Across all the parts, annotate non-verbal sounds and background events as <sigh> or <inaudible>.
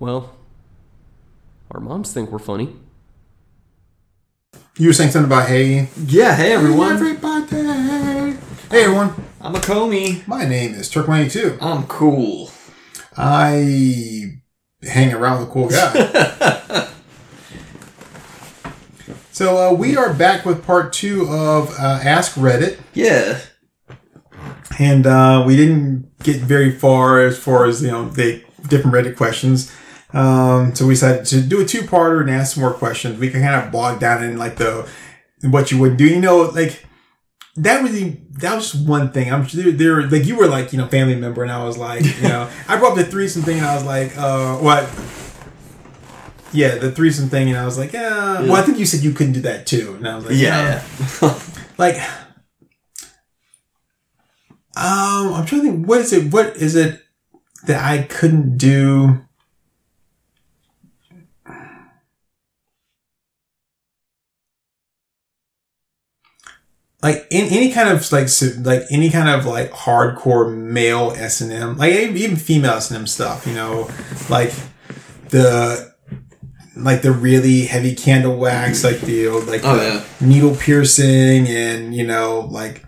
Well, our moms think we're funny. You were saying something about hey, Yeah, hey everyone. everybody. Hey everyone, I'm a Comey. my name is Turk92. I'm cool. I hang around with a cool guy. <laughs> so uh, we are back with part two of uh, Ask Reddit, Yeah. and uh, we didn't get very far as far as you know the different Reddit questions. Um, so we decided to do a two-parter and ask some more questions. We can kind of bog down in like the what you would do. You know, like that was the, that was one thing. I'm sure there, like you were like you know family member, and I was like you know <laughs> I brought up the threesome thing, and I was like, uh, what? Yeah, the threesome thing, and I was like, yeah. Well, I think you said you couldn't do that too, and I was like, yeah. Yeah. <laughs> like um i'm trying to think what is it what is it that i couldn't do like in any kind of like like any kind of like hardcore male S and M, like even female S and M stuff, you know, like the like the really heavy candle wax, like the like Oh, the yeah. needle piercing, and you know like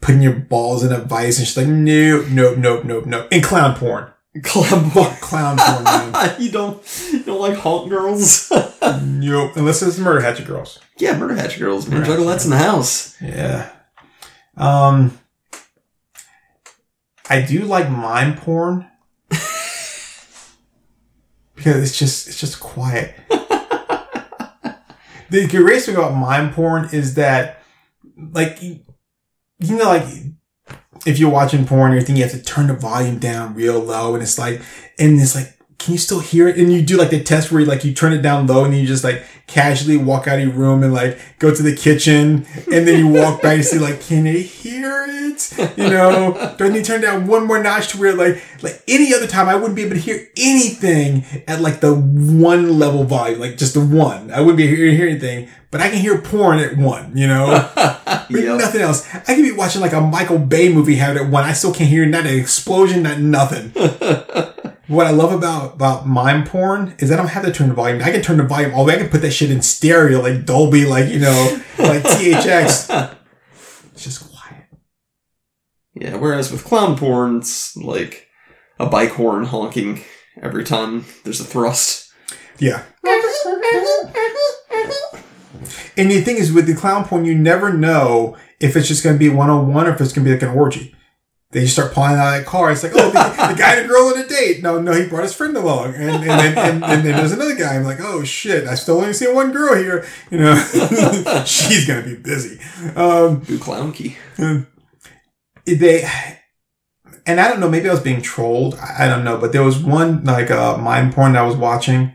putting your balls in a vice, and she's like, nope, nope, nope, nope, nope, and clown porn, Club boy. <laughs> clown porn, man. <laughs> you don't you don't like honk girls? <laughs> nope, unless it's murder hatchet girls. yeah, murder hatch girls, man. Murder Juggalettes in the house. Yeah. Um, I do like mime porn because it's just it's just quiet. the greatest thing about mime porn is that, like, you, you know, like if you're watching porn, or everything, you have to turn the volume down real low, and it's like, and it's like. Can you still hear it? And you do like the test where you like you turn it down low and you just like casually walk out of your room and like go to the kitchen and then you walk back and see like, can they hear it? You know, then you turn down one more notch to where like, like any other time I wouldn't be able to hear anything at like the one level volume, like just the one. I wouldn't be able to hear anything, but I can hear porn at one, you know, <laughs> but Yep. nothing else. I could be watching like a Michael Bay movie, have it at one. I still can't hear not an explosion, not nothing. <laughs> What I love about about mime porn is I don't have to turn the volume. I can turn the volume all the way. I can put that shit in stereo, like Dolby, like you know, like THX. It's just quiet. Yeah, whereas with clown porn, it's like a bike horn honking every time there's a thrust. Yeah. And the thing is, with the clown porn, you never know if it's just going to be one on one or if it's going to be like an orgy. They just start pulling out that car. It's like, oh, the, the guy and a girl on a date. No, no, he brought his friend along, and and then, and, and then there's another guy. I'm like, oh shit, I still only see one girl here. You know, <laughs> she's gonna be busy. Um, Ooh, clown key. they and I don't know, maybe I was being trolled. I don't know, but there was one like uh mime porn that I was watching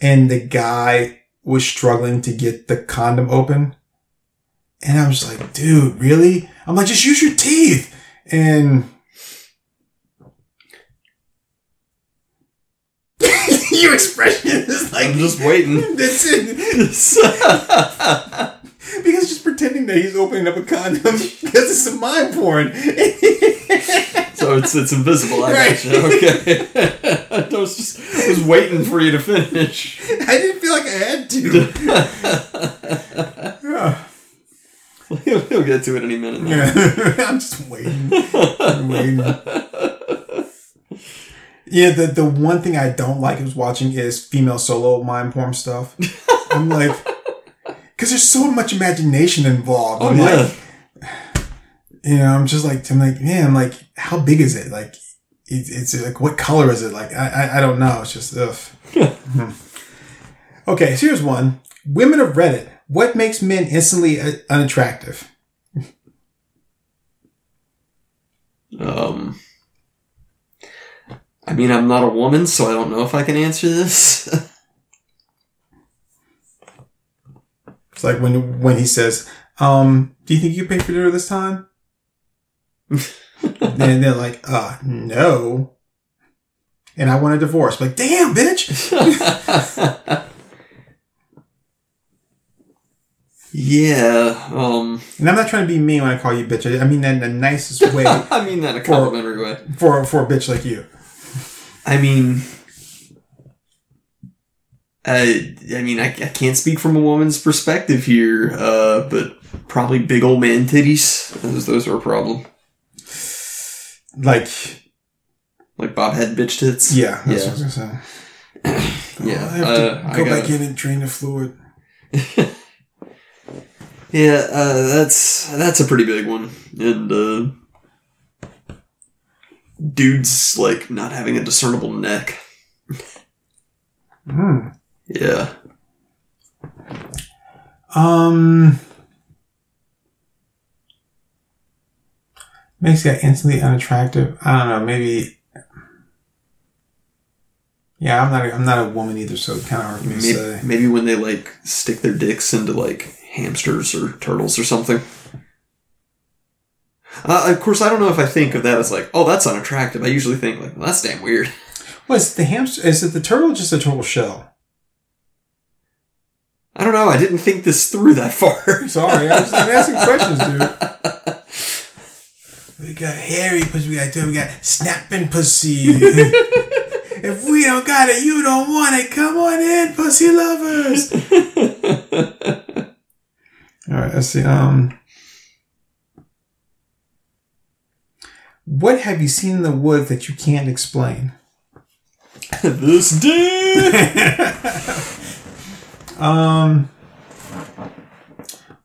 and the guy was struggling to get the condom open. And I was like, dude, really? I'm like, just use your teeth. And <laughs> your expression is like I'm just waiting. <laughs> that's it. <laughs> Because just pretending that he's opening up a condom because it's a mind porn. so it's it's invisible. I Right. gotcha. Okay. I was just I was waiting for you to finish. I didn't feel like I had to. He'll, get to it any minute. now. Yeah. <laughs> I'm just waiting. I'm waiting. Yeah, the, the one thing I don't like is watching is female solo mind porn stuff. I'm like, because there's so much imagination involved. Oh I'm yeah. like, you know, I'm just like, I'm like, man, like, how big is it? Like, it, it's like, what color is it? Like, I, I, I don't know. It's just, ugh. <laughs> Hmm. okay, so here's one. Women of Reddit. What makes men instantly uh, unattractive? Um. I mean, I'm not a woman, so I don't know if I can answer this. <laughs> It's like when when he says, um, "Do you think you pay for dinner this time?" <laughs> and they're like, "Uh, no." And I want a divorce. Like, damn, bitch. <laughs> yeah. Um. And I'm not trying to be mean when I call you bitch. I I mean that in the nicest <laughs> way I mean that in a complimentary way. for for a bitch like you. I mean, I, I mean, I, I can't speak from a woman's perspective here, uh, but probably big old man titties. Those, those are a problem. Like, Like Bob had bitch tits. yeah, that's Yeah. what I was gonna say. <coughs> Yeah, I have to uh, I go gotta- back in and drain the fluid. <laughs> Yeah, uh, that's that's a pretty big one, and uh, dudes like not having a discernible neck. Hmm. Yeah, Um, makes that instantly unattractive. I don't know. Maybe. Yeah, I'm not. A, I'm not a woman either, so kind of hard for me to maybe, say. maybe when they like stick their dicks into like hamsters or turtles or something. Uh, of course, I don't know if I think of that as like, oh, that's unattractive. I usually think like, well, that's damn weird. <laughs> Is it the hamster? Is it the turtle? Just a turtle shell? I don't know. I didn't think this through that <laughs> far. Sorry, I'm, just, I'm asking questions, dude. <laughs> We got hairy pussy. We got we got snapping pussy. if we don't got it, you don't want it. Come on in, pussy lovers. Let's see. Um, what have you seen in the woods that you can't explain? <laughs> this dude. <laughs> Um,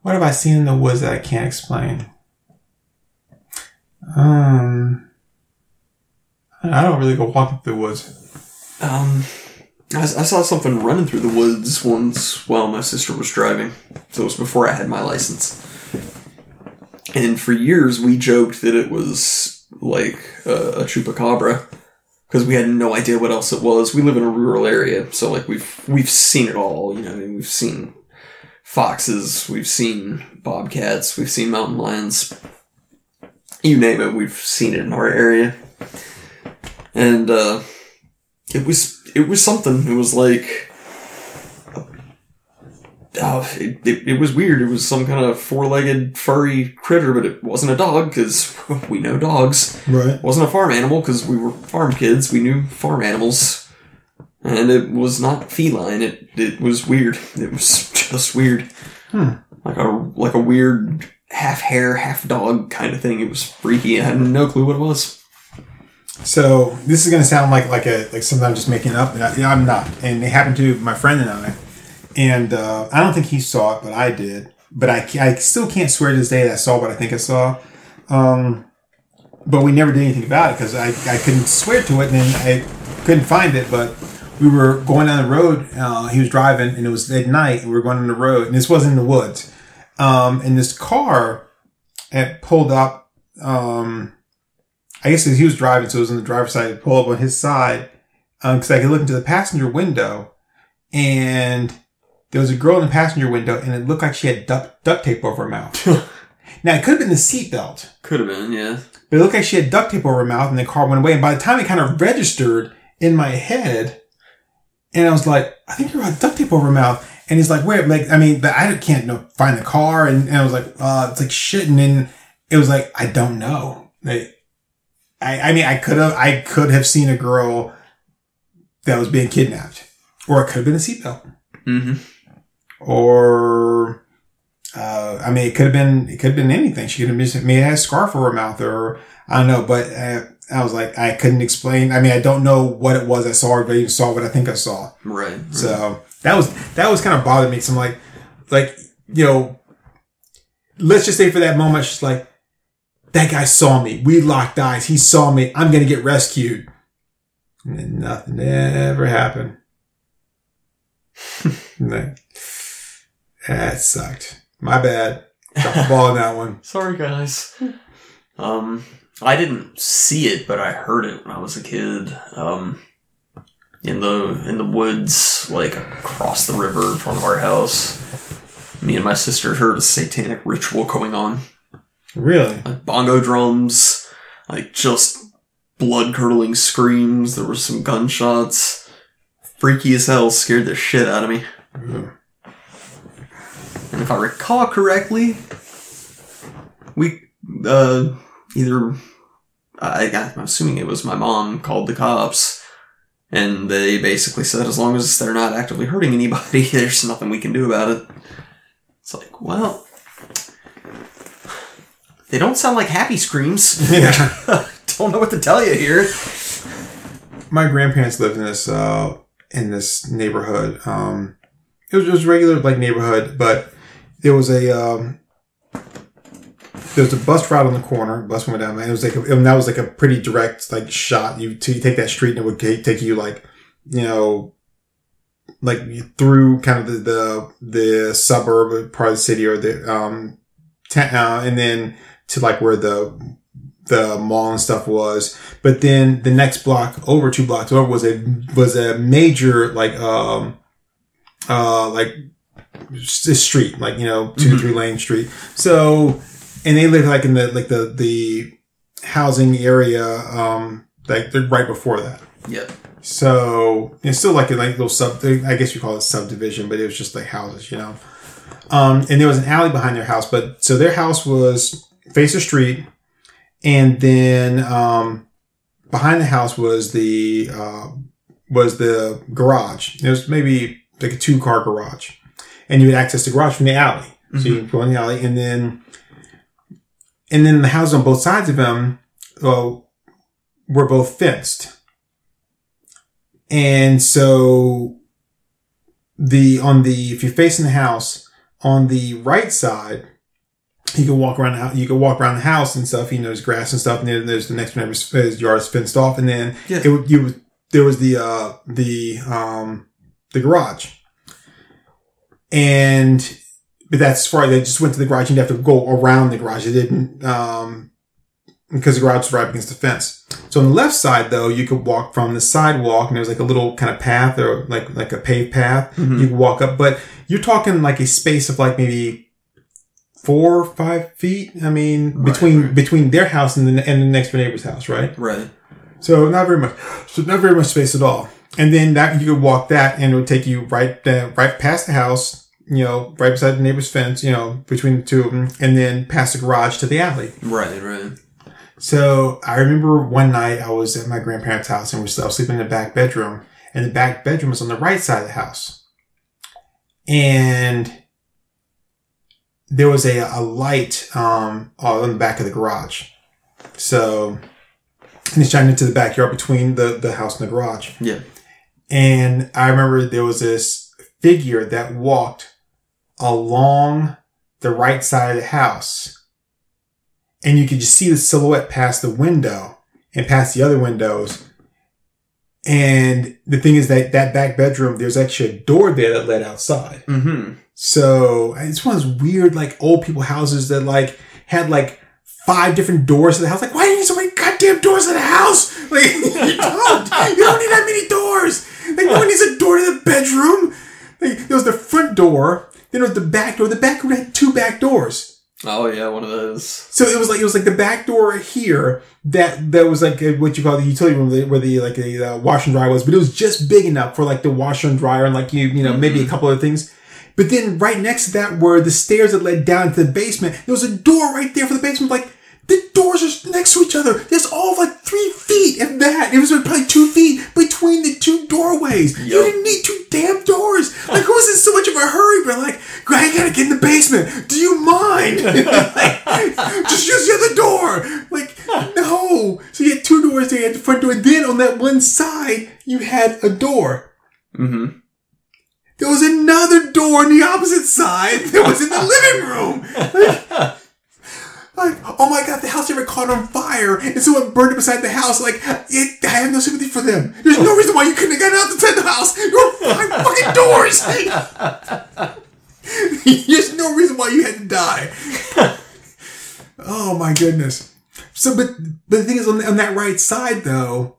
what have I seen in the woods that I can't explain? Um, I don't really go walking through the woods. Um, I, I saw something running through the woods once while my sister was driving. So it was before I had my license. And for years we joked that it was like a, a chupacabra because we had no idea what else it was. We live in a rural area, so like we've we've seen it all. You know, I mean, we've seen foxes, we've seen bobcats, we've seen mountain lions. You name it, we've seen it in our area. And uh it was it was something. It was like oh, it, it, it was weird. It was some kind of four-legged furry critter, but it wasn't a dog because <laughs> we know dogs. Right. It wasn't a farm animal because we were farm kids. We knew farm animals, and it was not feline. It it was weird. It was just weird, Hmm. like a like a weird half hare, half dog kind of thing. It was freaky. I had no clue what it was. So this is going to sound like like a like something I'm just making up, and I, I'm not. And it happened to my friend and I, and uh, I don't think he saw it, but I did. But I, I still can't swear to this day that I saw what I think I saw. Um, but we never did anything about it because I, I couldn't swear to it, and I couldn't find it. But we were going down the road. Uh, he was driving, and it was at night, and we were going on the road, and this was in the woods. Um, and this car had pulled up. Um, I guess he was driving, so it was on the driver's side. Pull up on his side because I could look into the passenger window, and there was a girl in the passenger window, and it looked like she had duct, duct tape over her mouth. <laughs> now it could have been the seatbelt, Could have been, yeah. but it looked like she had duct tape over her mouth, and the car went away. And by the time it kind of registered in my head, and I was like, I think you're on duct tape over her mouth. And he's like, wait, like, I mean, but I can't know, find the car. And, and I was like, uh, it's like shit. And then it was like, I don't know. Like, I, I mean, I could have, I could have seen a girl that was being kidnapped, or it could have been a seatbelt, Mm-hmm. or, uh, I mean, it could have been, it could have been anything. She could have just maybe had a scarf over her mouth, or I don't know. But uh, I was like, I couldn't explain. I mean, I don't know what it was I saw, but I even saw what I think I saw. Right. right. So that was that was kind of bothered me. So I'm like, like you know, let's just say for that moment, she's like, that guy saw me. We locked eyes. He saw me. I'm gonna get rescued. And nothing ever happened. <laughs> That sucked. My bad. Dropped the ball on that one. <laughs> Sorry, guys. Um, I didn't see it, but I heard it when I was a kid. Um, in the in the woods, like across the river in front of our house. Me and my sister heard a satanic ritual going on. Really? Like bongo drums, like just blood curdling screams. There were some gunshots. Freaky as hell, scared the shit out of me. Ugh. And if I recall correctly, we uh, either I, I'm assuming it was my mom called the cops, And they basically said as long as they're not actively hurting anybody, <laughs> there's nothing we can do about it. It's like, well, they don't sound like happy screams. <laughs> <laughs> Yeah. don't know what to tell you here. my grandparents lived in this uh, in this neighborhood. Um, it was just regular like neighborhood, but there was a um, there was a bus route on the corner. Bus went down, and it was like a, and that was like a pretty direct like shot. You to you take that street, and it would ta- take you like you know like through kind of the the, the suburb part of the city or the um ta- uh, and then to like where the the mall and stuff was. But then the next block over, two blocks over, was a was a major like um uh like street, like you know 2 Mhm. three lane street. So and they lived like in the like the the housing area um like they're right before that. Yep. So it's still like a like little sub. I guess you call it subdivision, but it was just like houses, you know. Um, and there was an alley behind their house, but so their house was face the street, and then um, behind the house was the uh, was the garage. It was maybe like a two car garage, and you would access the garage from the alley. So you go in the alley, and then and then the houses on both sides of them well, were both fenced. And so the on the if you're facing the house on the right side, you can walk around the house. You can walk around the house and stuff. You know, there's grass and stuff, and then there's the next one. His yard is fenced off, and then Yeah. it would you there was the uh the um the garage, and but that's far they just went to the garage. You'd have to go around the garage. They didn't um because the garage was right against the fence. So on the left side, though, you could walk from the sidewalk, and there's like a little kind of path or like like a paved path. Mhm. You could walk up, but you're talking like a space of like maybe four or five feet. I mean, Right, between right. between their house and the and the next door neighbor's house, right? Right. So not very much. So not very much space at all. And then that you could walk that, and it would take you right uh, right past the house. You know, right beside the neighbor's fence. You know, between the two of them, and then past the garage to the alley. Right. Right. So I remember one night I was at my grandparents' house and we was sleeping in the back bedroom, and the back bedroom was on the right side of the house, and there was a, a light um, on the back of the garage. So and it's shining into the backyard between the, the house and the garage. Yeah. And I remember there was this figure that walked along the right side of the house. And you could just see the silhouette past the window and past the other windows. And the thing is that that back bedroom, there's actually a door there that led outside. Mm-hmm. So it's one of those weird, like old people houses that like had like five different doors to the house. Like, why do you need so many goddamn doors to the house? Like, <laughs> you don't. You don't need that many doors. Like, no one needs a door to the bedroom. Like, there was the front door. Then there was the back door. The back room had two back doors. Oh yeah, one of those. So it was like it was like the back door here that that was like what you call the utility room where the like the uh, wash and dryer was, but it was just big enough for like the washer and dryer and like you you know maybe a couple of things. But then right next to that were the stairs that led down to the basement. There was a door right there for the basement. Like the doors are next to each other. There's all like three feet and that. It was probably two feet between the two doorways. You didn't need two damn doors. Like who was in so much of a hurry? But like, I gotta get in the basement. Do you mind? <laughs> Like, just use the other door. Like, no. So you had two doors there. You had the front door. And then on that one side, you had a door. Mm-hmm. There was another door on the opposite side that was in the living room. Like, like, oh my god, the house ever caught on fire and someone burned it beside the house. Like, it, I have no sympathy for them. There's no reason why you couldn't have gotten out outside the house. There were five fucking doors. <laughs> There's no reason why you had to die. Oh my goodness. So, but, but the thing is, on, on that right side though,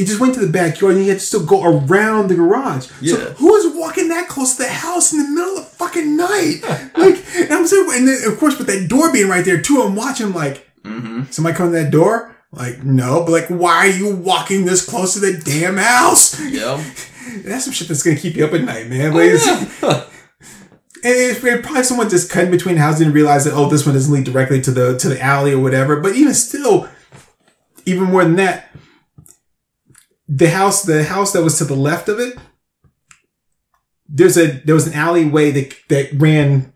it just went to the backyard and you had to still go around the garage. So Yeah. who is walking that close to the house in the middle of the fucking night? <laughs> Like, and I'm saying, and then of course with that door being right there too, I'm watching like, Mm-hmm. somebody come to that door? Like, no, but like, why are you walking this close to the damn house? Yeah. <laughs> That's some shit that's gonna keep you up at night, man. Like, <laughs> and it's, and probably someone just cut in between houses and realized that oh, this one doesn't lead directly to the to the alley or whatever. But even still, even more than that, the house, the house that was to the left of it, there's a there was an alleyway that that ran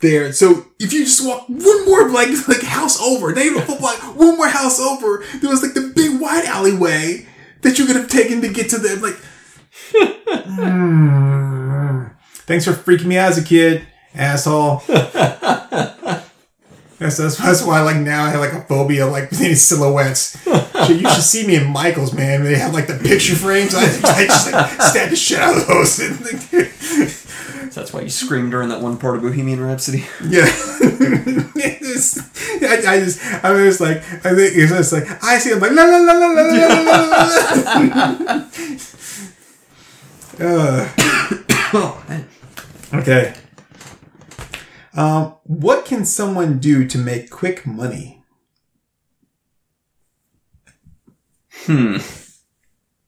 there. So if you just walk one more like <laughs> like house over, not even a full block, one more house over, there was like the big wide alleyway that you could have taken to get to the like. <laughs> Mm. Thanks for freaking me out as a kid, asshole. <laughs> That's, that's, that's why, like, now I have, like, a phobia of, like, <laughs> silhouettes. So you should see me in Michael's, man. They have, like, the picture frames. I, <laughs> I just, like, stab the shit out of those. <laughs> So that's why you screamed during that one part of Bohemian Rhapsody. yeah. I, I just, I was just like, I think it's just like, I see it, I'm like, la la la la la la la la la. Uh, Oh, man. okay. Um, what can someone do to make quick money? Hmm.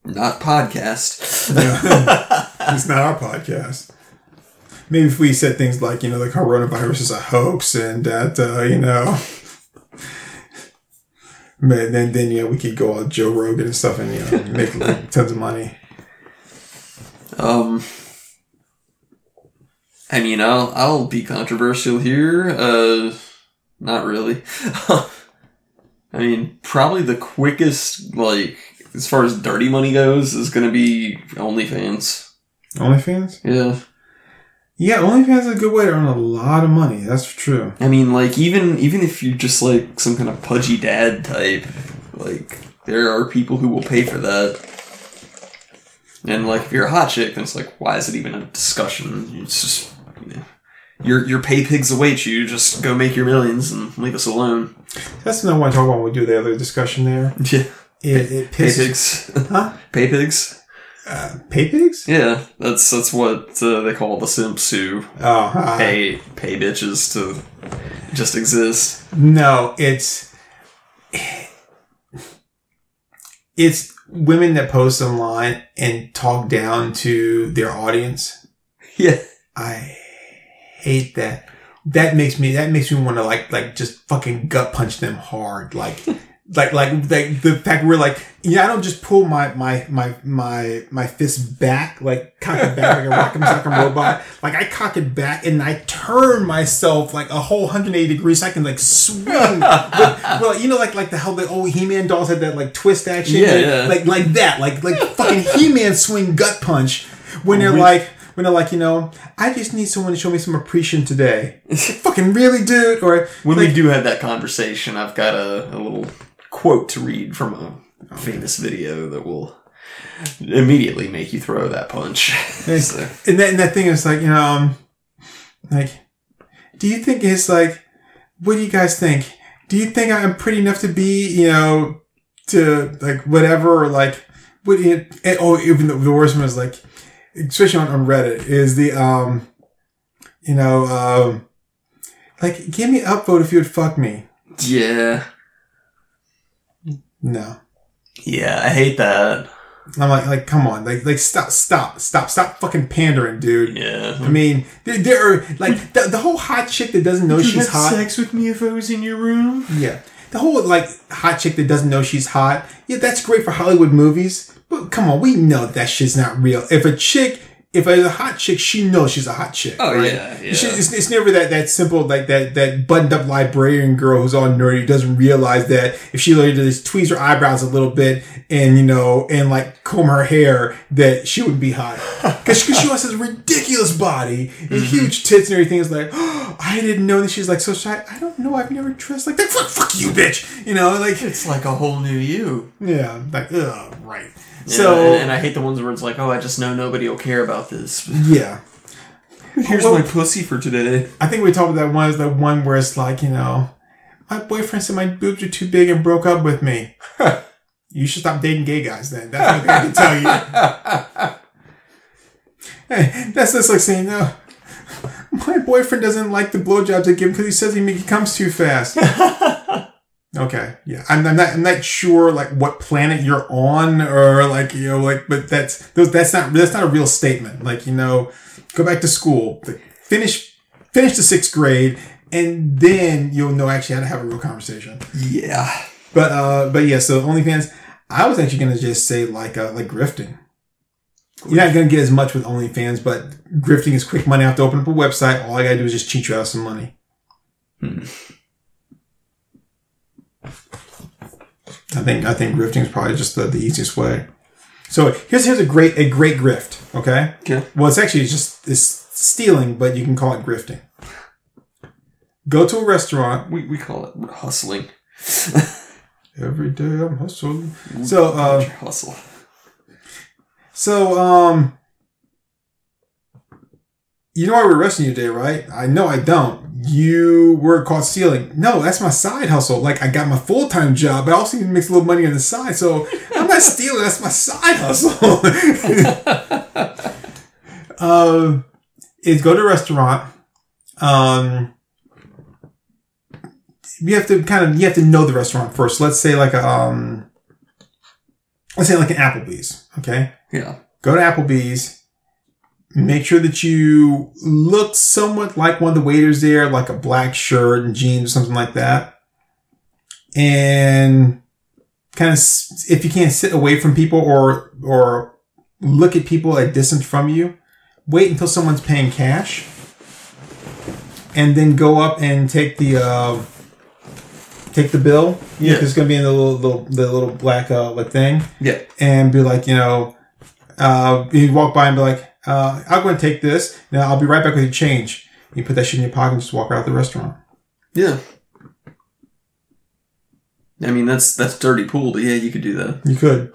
Not podcast. <laughs> <laughs> it's not our podcast. Maybe if we said things like, you know, the coronavirus is a hoax and that, uh, you know, <laughs> but then, then, know, we could go on Joe Rogan and stuff and, you know, make like, tons of money. Um, I mean, I'll I'll be controversial here. Uh, not really. <laughs> I mean, probably the quickest, like as far as dirty money goes, is going to be OnlyFans. OnlyFans? Yeah, Yeah, OnlyFans is a good way to earn a lot of money. That's true. I mean, like even even if you're just like some kind of pudgy dad type, like there are people who will pay for that. And like if you're a hot chick, then it's like, why is it even a discussion? It's just your your pay pigs await you. Just go make your millions and leave us alone. That's what I want to talk about when we do the other discussion there. <laughs> Yeah, It, it pay pigs, <laughs> Huh? pay pigs. Uh, pay pigs? Yeah, that's that's what uh, they call the simps who Oh, uh, pay pay bitches to just exist. No, it's it's women that post online and talk down to their audience. Yeah, I hate that. That makes me that makes me want to like like just fucking gut punch them hard. Like <laughs> like like like the fact we're like yeah I don't just pull my my my my my fist back like cock it back like a rock'em sock'em robot. Like I cock it back and I turn myself like a whole 180 degrees. So I can like swing. <laughs> But, well, you know like like the how the old He-Man dolls had that like twist action. Yeah, like, yeah. like like that. Like like fucking He-Man swing gut punch when they're like when they're like, you know, I just need someone to show me some appreciation today. Like, <laughs> fucking really, dude? Or When like, we do have that conversation, I've got a, a little quote to read from a famous video that will immediately make you throw that punch. <laughs> So, and that and that thing is like, you know, um, like, do you think it's like, what do you guys think? Do you think I'm pretty enough to be, you know, to like whatever, or like, what? do you- oh, even the, the worst one is like, especially on, on Reddit, is the um, you know, um, like, give me an upvote if you would fuck me. yeah, No. yeah, I hate that. I'm like, like, come on, like, like, stop, stop, stop, stop, fucking pandering, dude. Yeah. I mean, there, there are like the, the whole hot chick that doesn't know she's hot. Sex with me if I was in your room? Yeah, the whole like hot chick that doesn't know she's hot. Yeah, that's great for Hollywood movies, but come on, we know that shit's not real. If a chick, if a hot chick, she knows she's a hot chick. Oh, right? yeah, yeah. She- It's, it's never that that simple like that that buttoned up librarian girl who's all nerdy doesn't realize that if she like just tweeze her eyebrows a little bit and you know and like comb her hair that she would be hot <laughs> because she has this ridiculous body Mm-hmm. huge tits and everything. It's like oh, <gasps> I didn't know that she's like so shy. I don't know. I've never dressed like that. Fuck, fuck you, bitch. You know, like It's like a whole new you. yeah, like ugh, right. Yeah, so and, and I hate the ones where it's like, oh, I just know nobody will care about this. <laughs> yeah. Here's Well- my pussy for today. I think we talked about that one is the one where it's like, you know, my boyfriend said my boobs are too big and broke up with me. <laughs> you should stop dating gay guys then. That's what I can tell you. <laughs> Hey, that's just like saying, no, my boyfriend doesn't like the blowjobs I give him because he says he, he comes too fast. Okay, yeah, I'm, I'm not, I'm not sure like what planet you're on or like you know like, but that's those that's not that's not a real statement. Like you know, go back to school, finish finish the sixth grade, and then you'll know actually how to have a real conversation. Yeah. But uh, but yeah, so OnlyFans, I was actually going to just say like uh, like grifting. You're not going to get as much with OnlyFans, but grifting is quick money. I have to open up a website. All I got to do is just cheat you out of some money. Hmm. I think I think grifting is probably just the, the easiest way. So here's here's a great a great grift. Okay. Okay. Well, it's actually just it's stealing, but you can call it grifting. Go to a restaurant. We, we call it hustling. <laughs> Every day I'm hustling. So, uh, hustle. So, um, you know why we're arresting you today, right? I know I don't. You were caught stealing. No, that's my side hustle. Like I got my full time job, but I also need to make a little money on the side. So I'm not stealing. That's my side hustle. <laughs> um, is go to a restaurant. Um, you have to kind of you have to know the restaurant first. Let's say like a um, let's say like an Applebee's. Okay, Yeah. go to Applebee's. Make sure that you look somewhat like one of the waiters there, like a black shirt and jeans or something like that. And kind of, if you can't sit away from people or, or look at people at distance from you, wait until someone's paying cash and then go up and take the, uh, take the bill. Yeah. It's going to be in the little, little, the little black, uh, thing Yeah. and be like, you know, uh, you walk by and be like, uh, I'm going to take this. Now I'll be right back with your change. You put that shit in your pocket and just walk out of the restaurant. Yeah. I mean that's that's dirty pool, but yeah, you could do that. You could.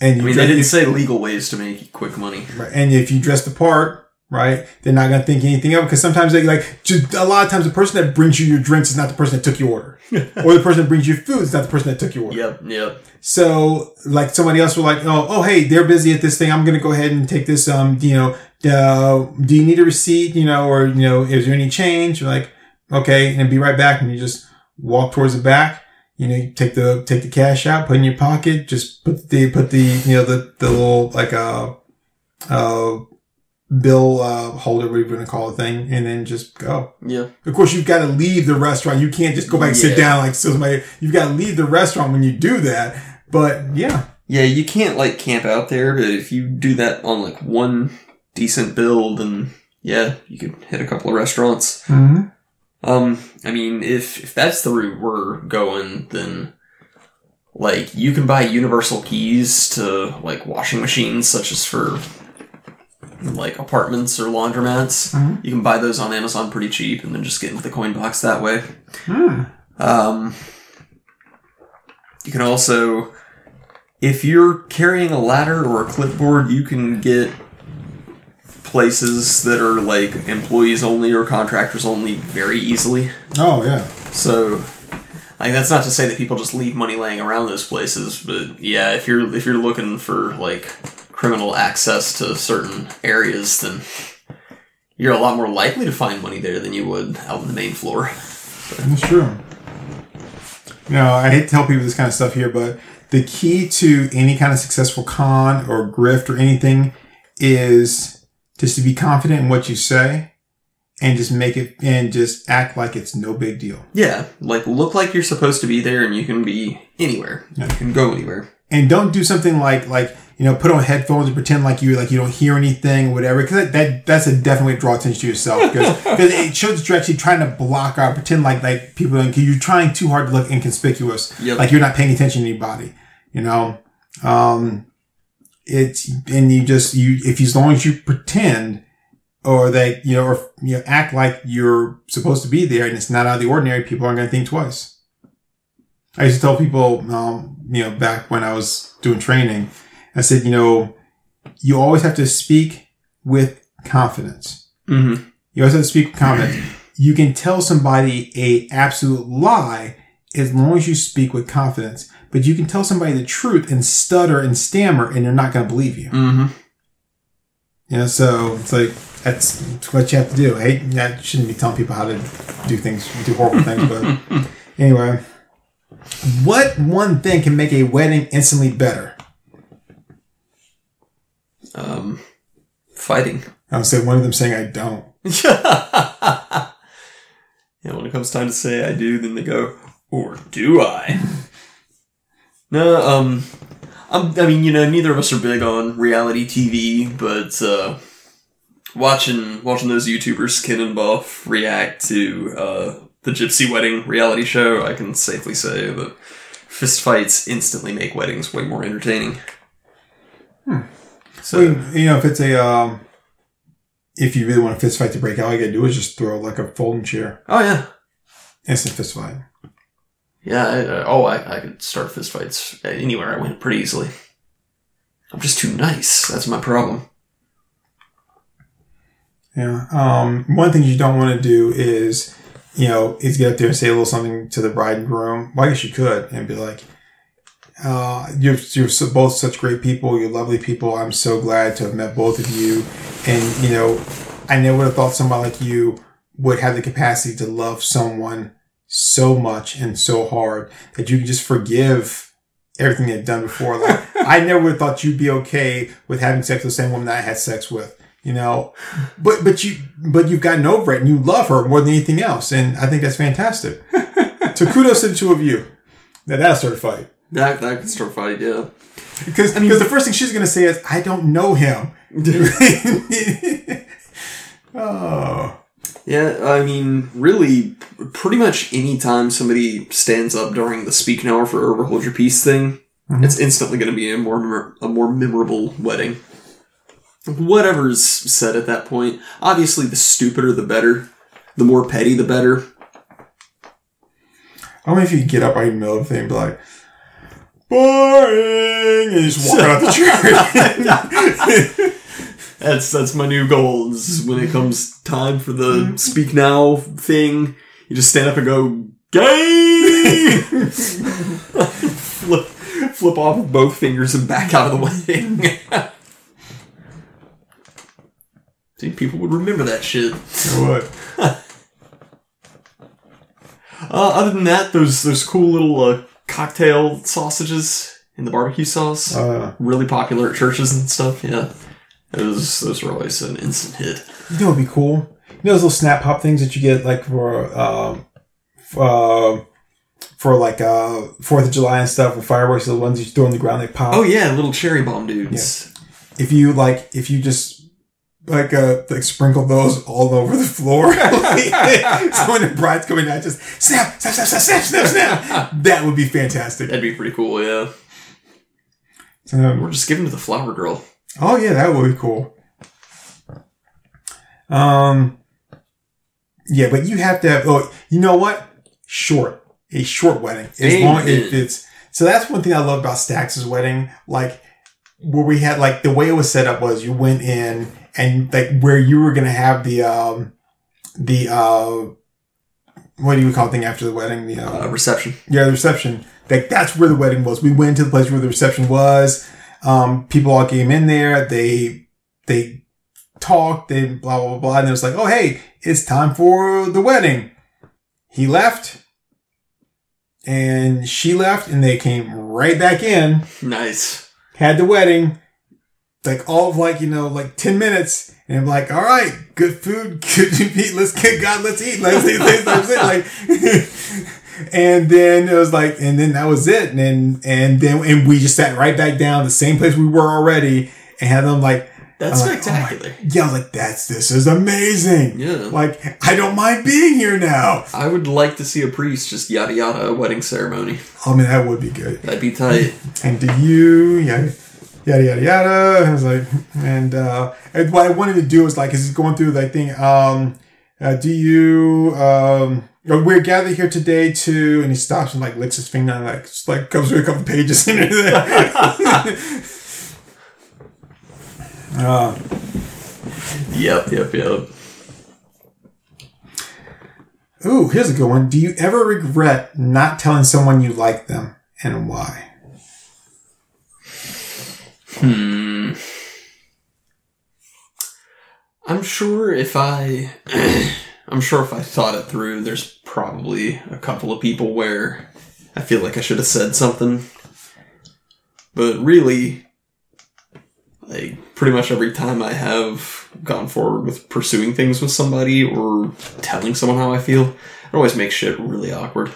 And I you mean, dress, they didn't say legal ways to make quick money. Right, and if you dress the part, right, they're not going to think anything of it because sometimes they like, just a lot of times the person that brings you your drinks is not the person that took your order. <laughs> or the person that brings you food is not the person that took your order. Yep, yep. So like somebody else will like, oh, oh, hey, they're busy at this thing. I'm gonna go ahead and take this. Um, you know, uh, do you need a receipt? You know, or you know, is there any change? You're like, okay, and be right back. And you just walk towards the back. You know, you take the take the cash out, put it in your pocket. Just put the put the you know the the little like uh uh bill uh holder, whatever you want to call it thing, and then just go. Yeah. Of course, you've got to leave the restaurant. You can't just go back and sit down like somebody. You've got to leave the restaurant when you do that. But yeah, Yeah, you can't like camp out there, but if you do that on like one decent build, then yeah, you could hit a couple of restaurants. mm-hmm. Um, I mean, if if that's the route we're going, then like you can buy universal keys to like washing machines, such as for like apartments or laundromats. Mhm. You can buy those on Amazon pretty cheap, and then just get into the coin box that way. Hmm. Um, you can also, if you're carrying a ladder or a clipboard, you can get places that are like employees only or contractors only very easily. Oh yeah. So, like that's not to say that people just leave money laying around those places, but yeah, if you're if you're looking for like criminal access to certain areas, then you're a lot more likely to find money there than you would out on the main floor. That's true. Know, I hate to tell people this kind of stuff here, but the key to any kind of successful con or grift or anything is just to be confident in what you say and just make it and just act like it's no big deal. Yeah, like look like you're supposed to be there, and you can be anywhere. Yeah. You can go anywhere. And don't do something like like you know put on headphones and pretend like you like you don't hear anything or whatever because that, that that's a definitely draw attention to yourself because <laughs> it shows you're actually trying to block out pretend like like people don't you're trying too hard to look inconspicuous. Yep. like you're not paying attention to anybody you know? Um it's and you just you if as long as you pretend or that you know or you know, act like you're supposed to be there and it's not out of the ordinary people aren't going to think twice. I used to tell people um you know back when i was doing training i said you know you always have to speak with confidence Mm-hmm. you always have to speak with confidence you can tell somebody a absolute lie as long as you speak with confidence but you can tell somebody the truth and stutter and stammer and they're not going to believe you Mm-hmm. you know, so it's like that's what you have to do. Hey, I shouldn't be telling people how to do things, do horrible things, but <laughs> anyway. What one thing can make a wedding instantly better? Um, fighting. I would say one of them saying I don't. <laughs> yeah, when it comes time to say I do, then they go, or do I? <laughs> No, um, I'm, I mean, you know, neither of us are big on reality TV, but uh, watching watching those YouTubers, Ken and Buff, react to uh, the Gypsy Wedding reality show, I can safely say that fistfights instantly make weddings way more entertaining. So you know, if it's a um, if you really want a fist fight to break out, all you gotta do is just throw like a folding chair, oh yeah, instant fist fight. yeah. I, I- oh, I, I could start fistfights anywhere I went pretty easily. I'm just too nice. That's my problem. Yeah. Um, one thing you don't want to do is, you know, is get up there and say a little something to the bride and groom. Well, I guess you could and be like, uh, you're, you're both such great people. You're lovely people. I'm so glad to have met both of you. And, you know, I never would have thought somebody like you would have the capacity to love someone so much and so hard that you can just forgive everything they've done before. Like, <laughs> I never would have thought you'd be okay with having sex with the same woman that I had sex with, you know, but, but you, but you've gotten over it and you love her more than anything else. And I think that's fantastic. <laughs> so kudos to the two of you. Now that'll a fight. That that could start a fight. Yeah. Because I mean, because the first thing she's going to say is, I don't know him. <laughs> oh. Yeah, I mean, really, pretty much any time somebody stands up during the speak now or forever hold your peace thing, mm-hmm. it's instantly going to be a more a more memorable wedding. Whatever's said at that point, obviously, the stupider the better, the more petty the better. I wonder if you get up right in the middle of the thing and be like, boring, and just walk out the <laughs> church. <laughs> That's that's my new goal. Is when it comes time for the speak now thing, you just stand up and go gay. <laughs> flip flip off with both fingers and back out of the wedding. See, people would remember that shit. what? Uh, other than that, those those cool little uh, cocktail sausages in the barbecue sauce, Uh, really popular at churches and stuff. Yeah, those those are always an instant hit. you know, what'd be cool. You know those little snap pop things that you get like for um, f- uh, for like uh Fourth of July and stuff with fireworks. The ones you throw on the ground they pop. Oh yeah, little cherry bomb dudes. if you like if you just like uh like sprinkle those all over the floor. So when the bride's coming out just snap snap snap snap snap snap snap. That would be fantastic. That'd be pretty cool. Yeah, Um, we're just giving to the flower girl. oh yeah that would be cool. Um yeah but you have to have oh you know what? Short. A short wedding. As long as it's so that's one thing i love about stax's wedding. Like where we had like the way it was set up was you went in and like where you were gonna have the um the uh what do you call the thing after the wedding? The uh, Uh, reception. yeah the reception. Like that's where the wedding was. We went to the place where the reception was. Um people all came in there. They they talked they blah blah blah. And it was like oh hey it's time for the wedding. He left. And she left and they came right back in. Nice. had the wedding, like all of like, you know, like 10 minutes. And I'm like, all right, good food, <laughs> good eat. Let's get God, let's eat. Let's eat. Let's, let's eat. Like, <laughs> and then it was like, and then that was it. And then, and then, and we just sat right back down the same place we were already and had them like, That's I'm like, oh spectacular. yeah, I was like, that's, this is amazing. Yeah. Like, I don't mind being here now. I would like to see a priest just yada yada a wedding ceremony. Oh, I mean, that would be good. That'd be tight. and do you yada yada yada yada. I was like, and uh, and what I wanted to do was like, is he's going through like thing. Um, uh, do you um, we're gathered here today to, and he stops and like licks his finger and like just, like goes through a couple pages in there. <laughs> uh, yep, yep, yep. ooh, here's a good one. Do you ever regret not telling someone you like them and why? Hmm. I'm sure if I, <clears throat> I'm sure if I thought it through, there's probably a couple of people where I feel like I should have said something. But really, like pretty much every time I have gone forward with pursuing things with somebody or telling someone how I feel, it always makes shit really awkward.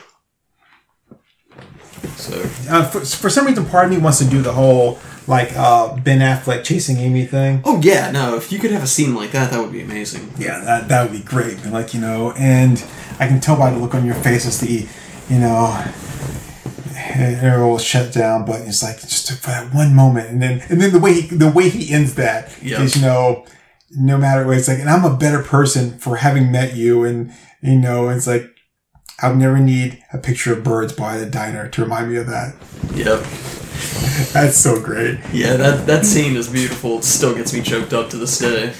So Uh, for, for some reason, part of me wants to do the whole like uh, Ben Affleck chasing Amy thing. Oh yeah, no. If you could have a scene like that, that would be amazing. Yeah, that, that would be great. Like, you know, and I can tell by the look on your face as the, you know, it will shut down, but it's like just for that one moment. And then, and then the way he, the way he ends that Yep. is, you know, no matter what, it's like, and I'm a better person for having met you. And, you know, it's like, I'll never need a picture of birds by the diner to remind me of that. Yep. <laughs> That's so great. Yeah, that that scene is beautiful. It still gets me choked up to this day.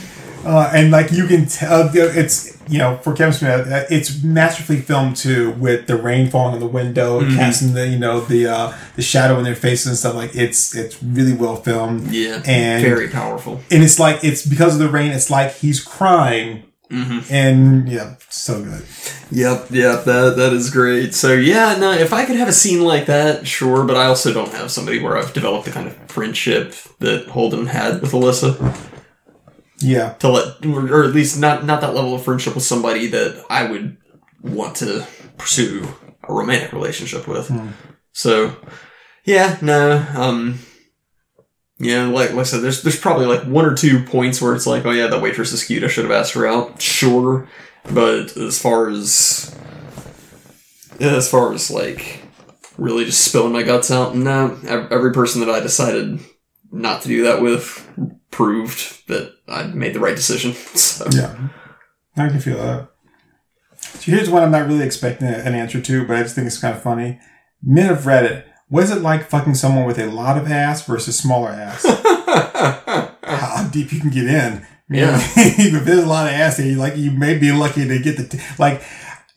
Uh, and like you can tell, it's you know for Kevin Smith, uh, it's masterfully filmed too, with the rain falling on the window, Mm-hmm. casting the you know the uh, the shadow in their faces and stuff. Like it's it's really well filmed. Yeah, and very powerful. and it's like it's because of the rain. It's like he's crying, Mm-hmm. and yeah, so good. Yep, yep, that that is great. So yeah, no, if I could have a scene like that, sure, but I also don't have somebody where I've developed the kind of friendship that Holden had with Alyssa. Yeah, To let, or at least not not that level of friendship with somebody that I would want to pursue a romantic relationship with. So yeah, no, um. Yeah, like, like I said, there's there's probably like one or two points where it's like, oh yeah, that waitress is cute. I should have asked her out. Sure, but as far as as far as like really just spilling my guts out, no. ev- Every person that I decided not to do that with proved that I made the right decision. <laughs> So yeah, I can feel that. So here's one I'm not really expecting an answer to, but I just think it's kind of funny. Men have read Reddit. What is it like fucking someone with a lot of ass versus smaller ass? <laughs> how deep you can get in. Yeah. <laughs> if there's a lot of ass there, you like you may be lucky to get the t- like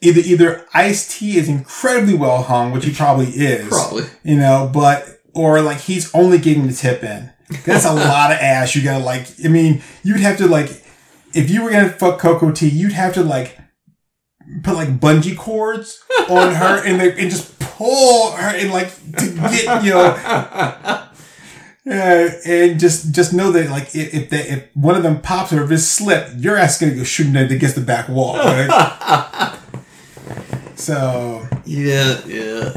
either either Ice-T is incredibly well hung, which he <laughs> probably is, probably. you know, but or like he's only getting the tip in. That's a lot of ass. You gotta like. I mean, you'd have to like if you were gonna fuck Coco T, you'd have to like put like bungee cords on her and like, and just pull her and like to get you know uh, and just just know that like if if, they, if one of them pops or if it's slip, your ass is gonna go shooting it against the back wall. Right? <laughs> so Yeah, yeah.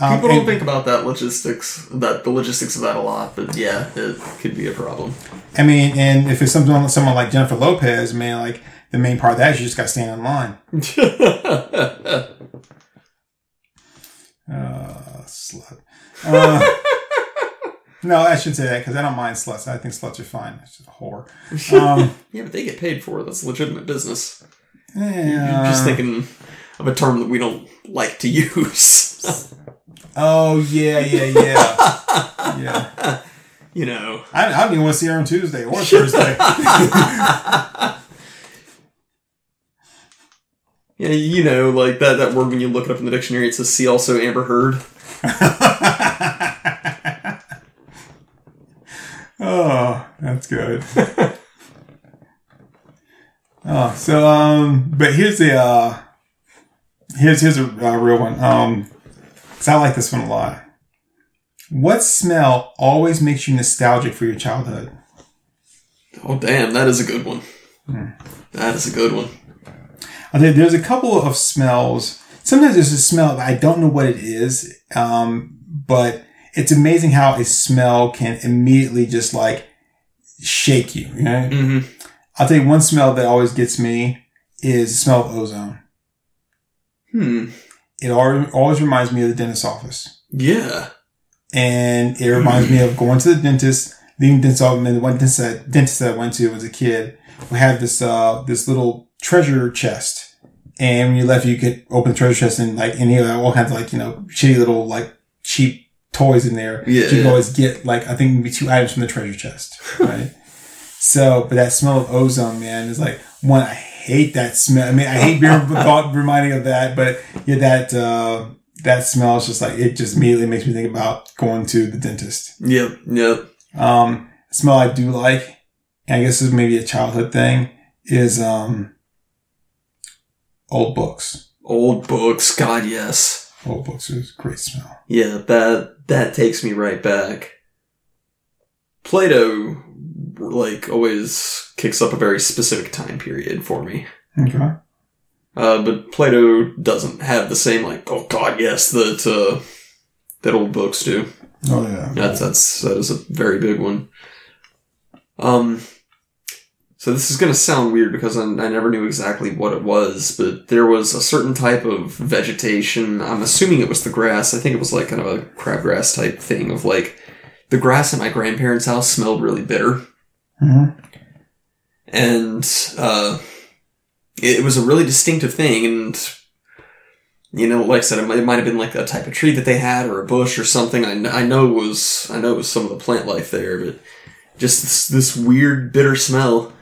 um, People don't and- think about that logistics, that the logistics of that a lot, but yeah, it could be a problem. I mean, and if it's someone someone like Jennifer Lopez, man, like the main part of that is you just got to stand in line. Uh, slut. Uh, <laughs> no, I shouldn't say that because I don't mind sluts. I think sluts are fine. It's just a whore. <laughs> Um, yeah, but they get paid for it. That's legitimate business. yeah. I'm just thinking of a term that we don't like to use. Oh yeah, yeah, yeah, yeah. <laughs> you know. I, I don't even want to see her on Tuesday or Thursday. Yeah, you know, like that, that word when you look it up in the dictionary, it says see also Amber Heard. <laughs> oh, that's good. <laughs> oh, so um, but here's the uh, here's here's a uh, real one. Um, cause I like this one a lot. What smell always makes you nostalgic for your childhood? Oh, damn, that is a good one. That is a good one. I think there's a couple of smells. Sometimes there's a smell I don't know what it is, um, but it's amazing how a smell can immediately just like shake you. You know? Mm-hmm. I'll tell you one smell that always gets me is the smell of ozone. Hmm. It always reminds me of the dentist's office, Yeah. and it reminds me of going to the dentist. Leaving the dentist's office, and the one dentist that, dentist that I went to as a kid, we had this uh this little treasure chest, and when you left, you could open the treasure chest and like and he had all kinds of like you know shitty little like cheap toys in there. Yeah, you could yeah. always get like I think maybe two items from the treasure chest, <laughs> right? so, but that smell of ozone, man, is like one. I hate that smell. I mean, I hate being <laughs> reminding of that, but yeah, that uh, that smell is just like it just immediately makes me think about going to the dentist. Yep. Yep. Um, smell I do like, and I guess this is maybe a childhood thing, is um, old books. Old books. God, yes. Old books is a great smell. Yeah, that that takes me right back. Play-Doh, like, always kicks up a very specific time period for me. Okay. Uh, but Play-Doh doesn't have the same, like, oh god, yes, that, uh, that old books do. Oh yeah. That's that's that is a very big one. Um, so this is going to sound weird because I, I never knew exactly what it was, but there was a certain type of vegetation. I'm assuming it was the grass. I think it was like kind of a crabgrass type thing of like the grass at my grandparents' house smelled really bitter, Mhm. and uh, it, it was a really distinctive thing. And you know, like I said, it might, it might have been like a type of tree that they had or a bush or something. I, I know it was I know it was some of the plant life there, but just this, this weird bitter smell.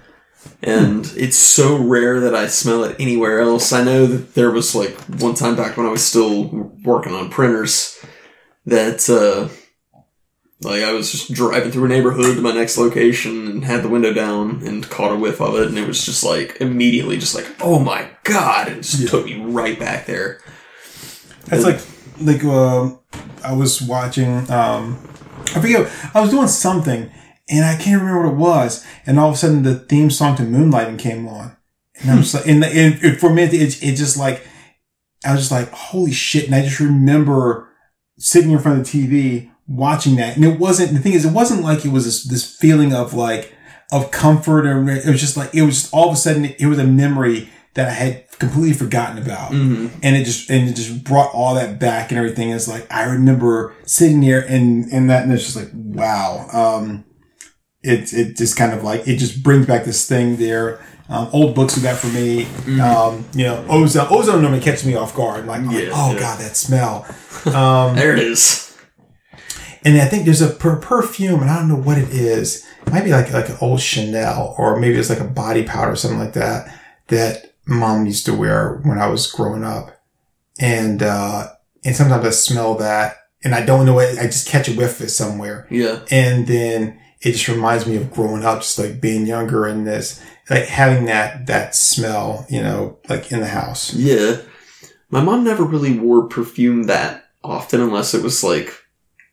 And it's so rare that I smell it anywhere else. I know that there was like one time back when I was still working on printers that uh like I was just driving through a neighborhood to my next location and had the window down and caught a whiff of it and it was just like immediately just like oh my god it just took me right back there. That's like like um I was watching um I forget I was doing something and I can't remember what it was and all of a sudden the theme song to Moonlighting came on and I was like and, and, and for me it, it just like I was just like holy shit and I just remember sitting in front of the TV watching that and it wasn't the thing is it wasn't like it was this, this feeling of like of comfort or it was just like it was just all of a sudden it was a memory that I had completely forgotten about Mm-hmm. and it just and it just brought all that back and everything. It's like I remember sitting there and and that and it's just like wow. Um, it it just kind of like it just brings back this thing there. Um, old books do that for me. Um, you know, ozone ozone normally catches me off guard. Like, I'm like, oh yeah. god, that smell. <laughs> Um, There it is. and I think there's a per- perfume, and I don't know what it is. It might be like like an old Chanel, or maybe it's like a body powder or something like that that mom used to wear when I was growing up. And uh, and sometimes I smell that, and I don't know it. I just catch a whiff of it somewhere, Yeah. and then it just reminds me of growing up, just like being younger and this, like having that that smell, you know, like in the house. Yeah. My mom never really wore perfume that often unless it was like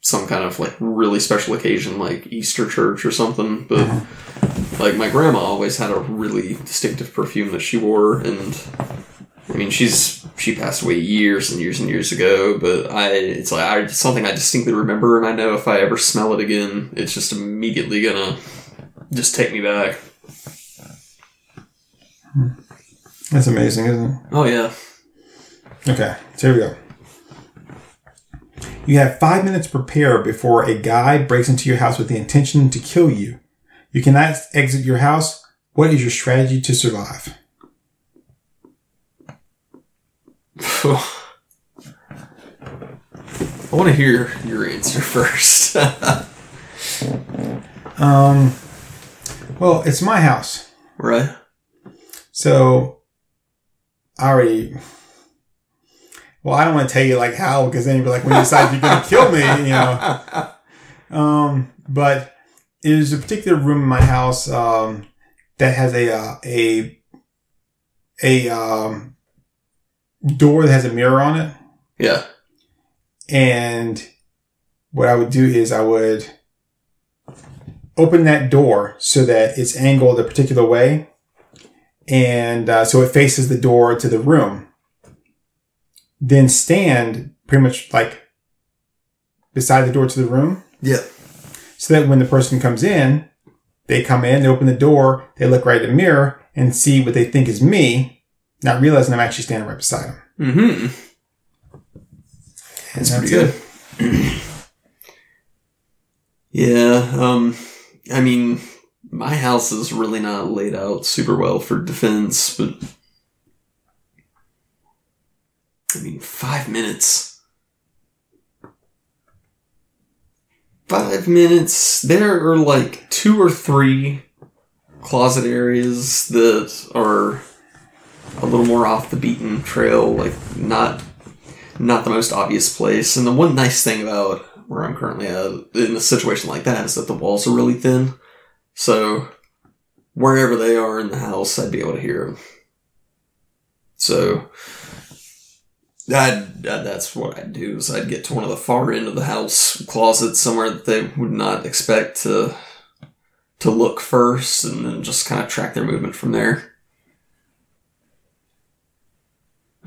some kind of like really special occasion like Easter church or something. But mm-hmm. like my grandma always had a really distinctive perfume that she wore and I mean she's she passed away years and years and years ago, but I it's like I it's something I distinctly remember and I know if I ever smell it again, it's just immediately gonna just take me back. That's amazing, isn't it? Oh yeah. Okay, so here we go. You have five minutes to prepare before a guy breaks into your house with the intention to kill you. You cannot exit your house. What is your strategy to survive? <laughs> I want to hear your answer first. <laughs> Um, well, it's my house, right? so I already. Well, I don't want to tell you like how because then you'd be like, when you decide you're going to kill me, you know. <laughs> Um, but there's a particular room in my house um, that has a uh, a a um, door that has a mirror on it, Yeah. and what I would do is I would open that door so that it's angled a particular way, and uh, so it faces the door to the room. Then stand pretty much like beside the door to the room Yeah. so that when the person comes in, they come in, they open the door, they look right at the mirror and see what they think is me, not realizing I'm actually standing right beside him. Mm-hmm. And That's pretty good. <clears throat> yeah. Um. I mean, my house is really not laid out super well for defense, but I mean, five minutes. Five minutes. There are like two or three closet areas that are a little more off the beaten trail, like not not the most obvious place. And the one nice thing about where I'm currently at in a situation like that is that the walls are really thin. So wherever they are in the house, I'd be able to hear them. So that that's what I'd do is I'd get to one of the far end of the house closets somewhere that they would not expect to to look first and then just kind of track their movement from there.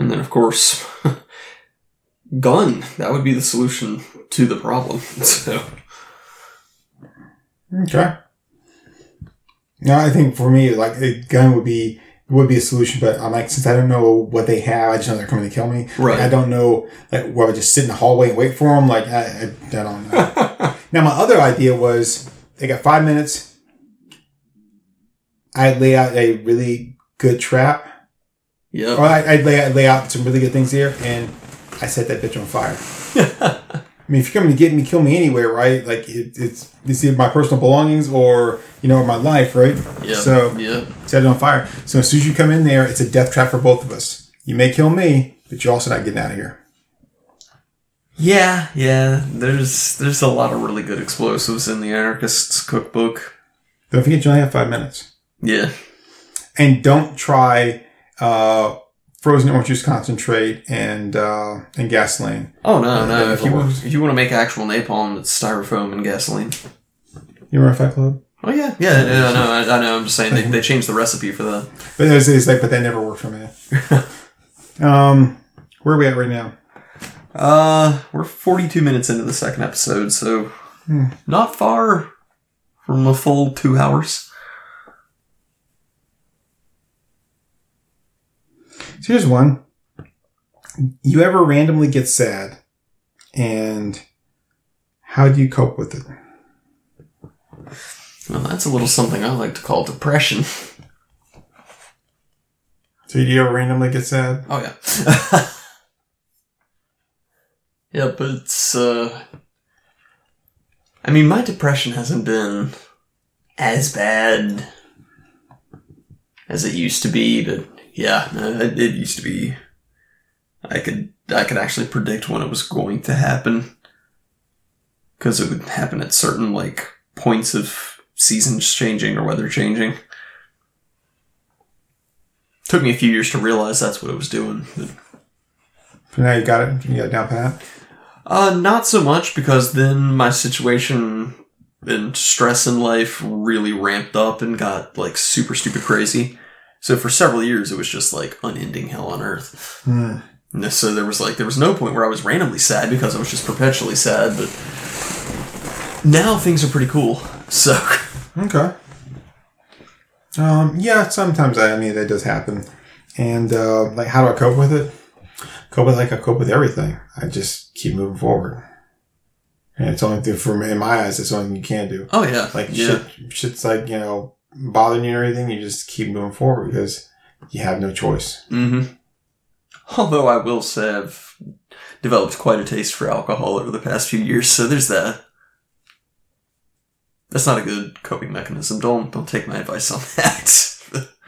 And then of course <laughs> gun. That would be the solution to the problem. <laughs> So Okay. No, I think for me, like a gun would be would be a solution, but I'm like, since I don't know what they have, I just know they're coming to kill me. Right. I don't know, like, where I just sit in the hallway and wait for them. Like, I, I, I don't know. <laughs> now, my other idea was they got five minutes. I'd lay out a really good trap, yeah. or I, I'd lay out, lay out some really good things here, and I set that bitch on fire. <laughs> I mean, if you're coming to get me, kill me anyway, right? Like it, it's it's either my personal belongings or you know my life, right? Yeah. So yeah. set it on fire. So as soon as you come in there, it's a death trap for both of us. You may kill me, but you're also not getting out of here. Yeah, yeah. There's there's a lot of really good explosives in the anarchists cookbook. Don't forget you only have five minutes, Yeah. and don't try uh, frozen orange juice concentrate and uh, and gasoline. Oh no, no. If you want, if you want to make actual napalm, it's styrofoam and gasoline. You remember Fight Club? Oh yeah, yeah. yeah I know. I, I know. I'm just saying they, they changed the recipe for that. But it's, it's like, but that never worked for me. <laughs> um, where are we at right now? Uh, we're 42 minutes into the second episode, so Hmm. not far from a full two hours. So here's one. You ever randomly get sad, and how do you cope with it? Well, that's a little something I like to call depression. So do you ever randomly get sad? Oh yeah. <laughs> yeah, but it's uh I mean my depression hasn't been as bad as it used to be, but yeah, it, it used to be I could I could actually predict when it was going to happen cuz it would happen at certain like points of seasons changing or weather changing. Took me a few years to realize that's what it was doing. But now you got it. You got it down pat. Uh, not so much because then my situation and stress in life really ramped up and got like super stupid crazy. So for several years, it was just like unending hell on earth. And So there was like there was no point where I was randomly sad because I was just perpetually sad. But now things are pretty cool. So Okay. Um, yeah, sometimes I, I mean that does happen, and uh, like how do I cope with it? Cope with like I cope with everything. I just keep moving forward, and it's only thing for me in my eyes. It's only thing you can do. oh yeah, Like yeah, shit, shit's like you know bothering you or anything. You just keep moving forward because you have no choice. Mm-hmm. Although I will say I've developed quite a taste for alcohol over the past few years, so there's that. That's not a good coping mechanism. Don't don't take my advice on that. <laughs>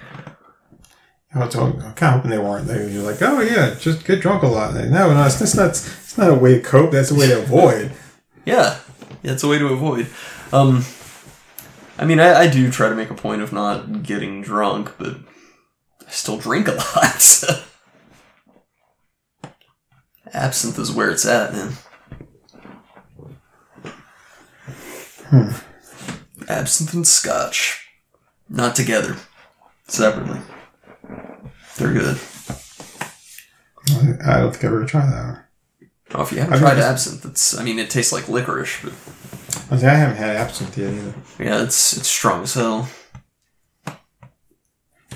I was kind of hoping they weren't. They you're like, oh yeah, just get drunk a lot. Like, no, no, it's, it's not. It's not a way to cope. That's a way to avoid. <laughs> yeah, yeah, it's a way to avoid. Um, I mean, I, I do try to make a point of not getting drunk, but I still drink a <laughs> lot. so. Absinthe is where it's at, man. Hmm. Absinthe and scotch. Not together. Separately. They're good. I don't think I've ever tried that. Oh, if you haven't I've tried never- absinthe, it's, I mean, it tastes like licorice, but I, was I haven't had absinthe yet either. yeah, it's, it's strong as hell.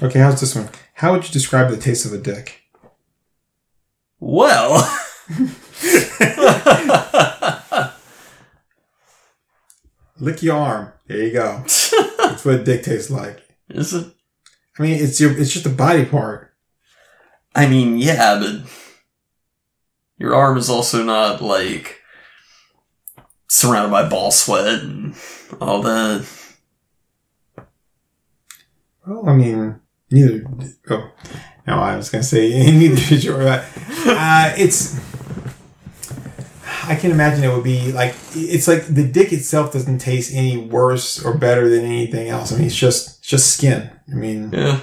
Okay, how's this one? How would you describe the taste of a dick? Well. <laughs> Lick your arm. There you go. <laughs> That's what a dick tastes like. Is it? I mean, it's your, it's just a body part. I mean, yeah, but your arm is also not like surrounded by ball sweat and all that. Well, I mean, neither. Oh, no, I was gonna say <laughs> neither did you. But, uh, it's. I can imagine it would be like it's like the dick itself doesn't taste any worse or better than anything else. I mean, it's just it's just skin. I mean, Yeah.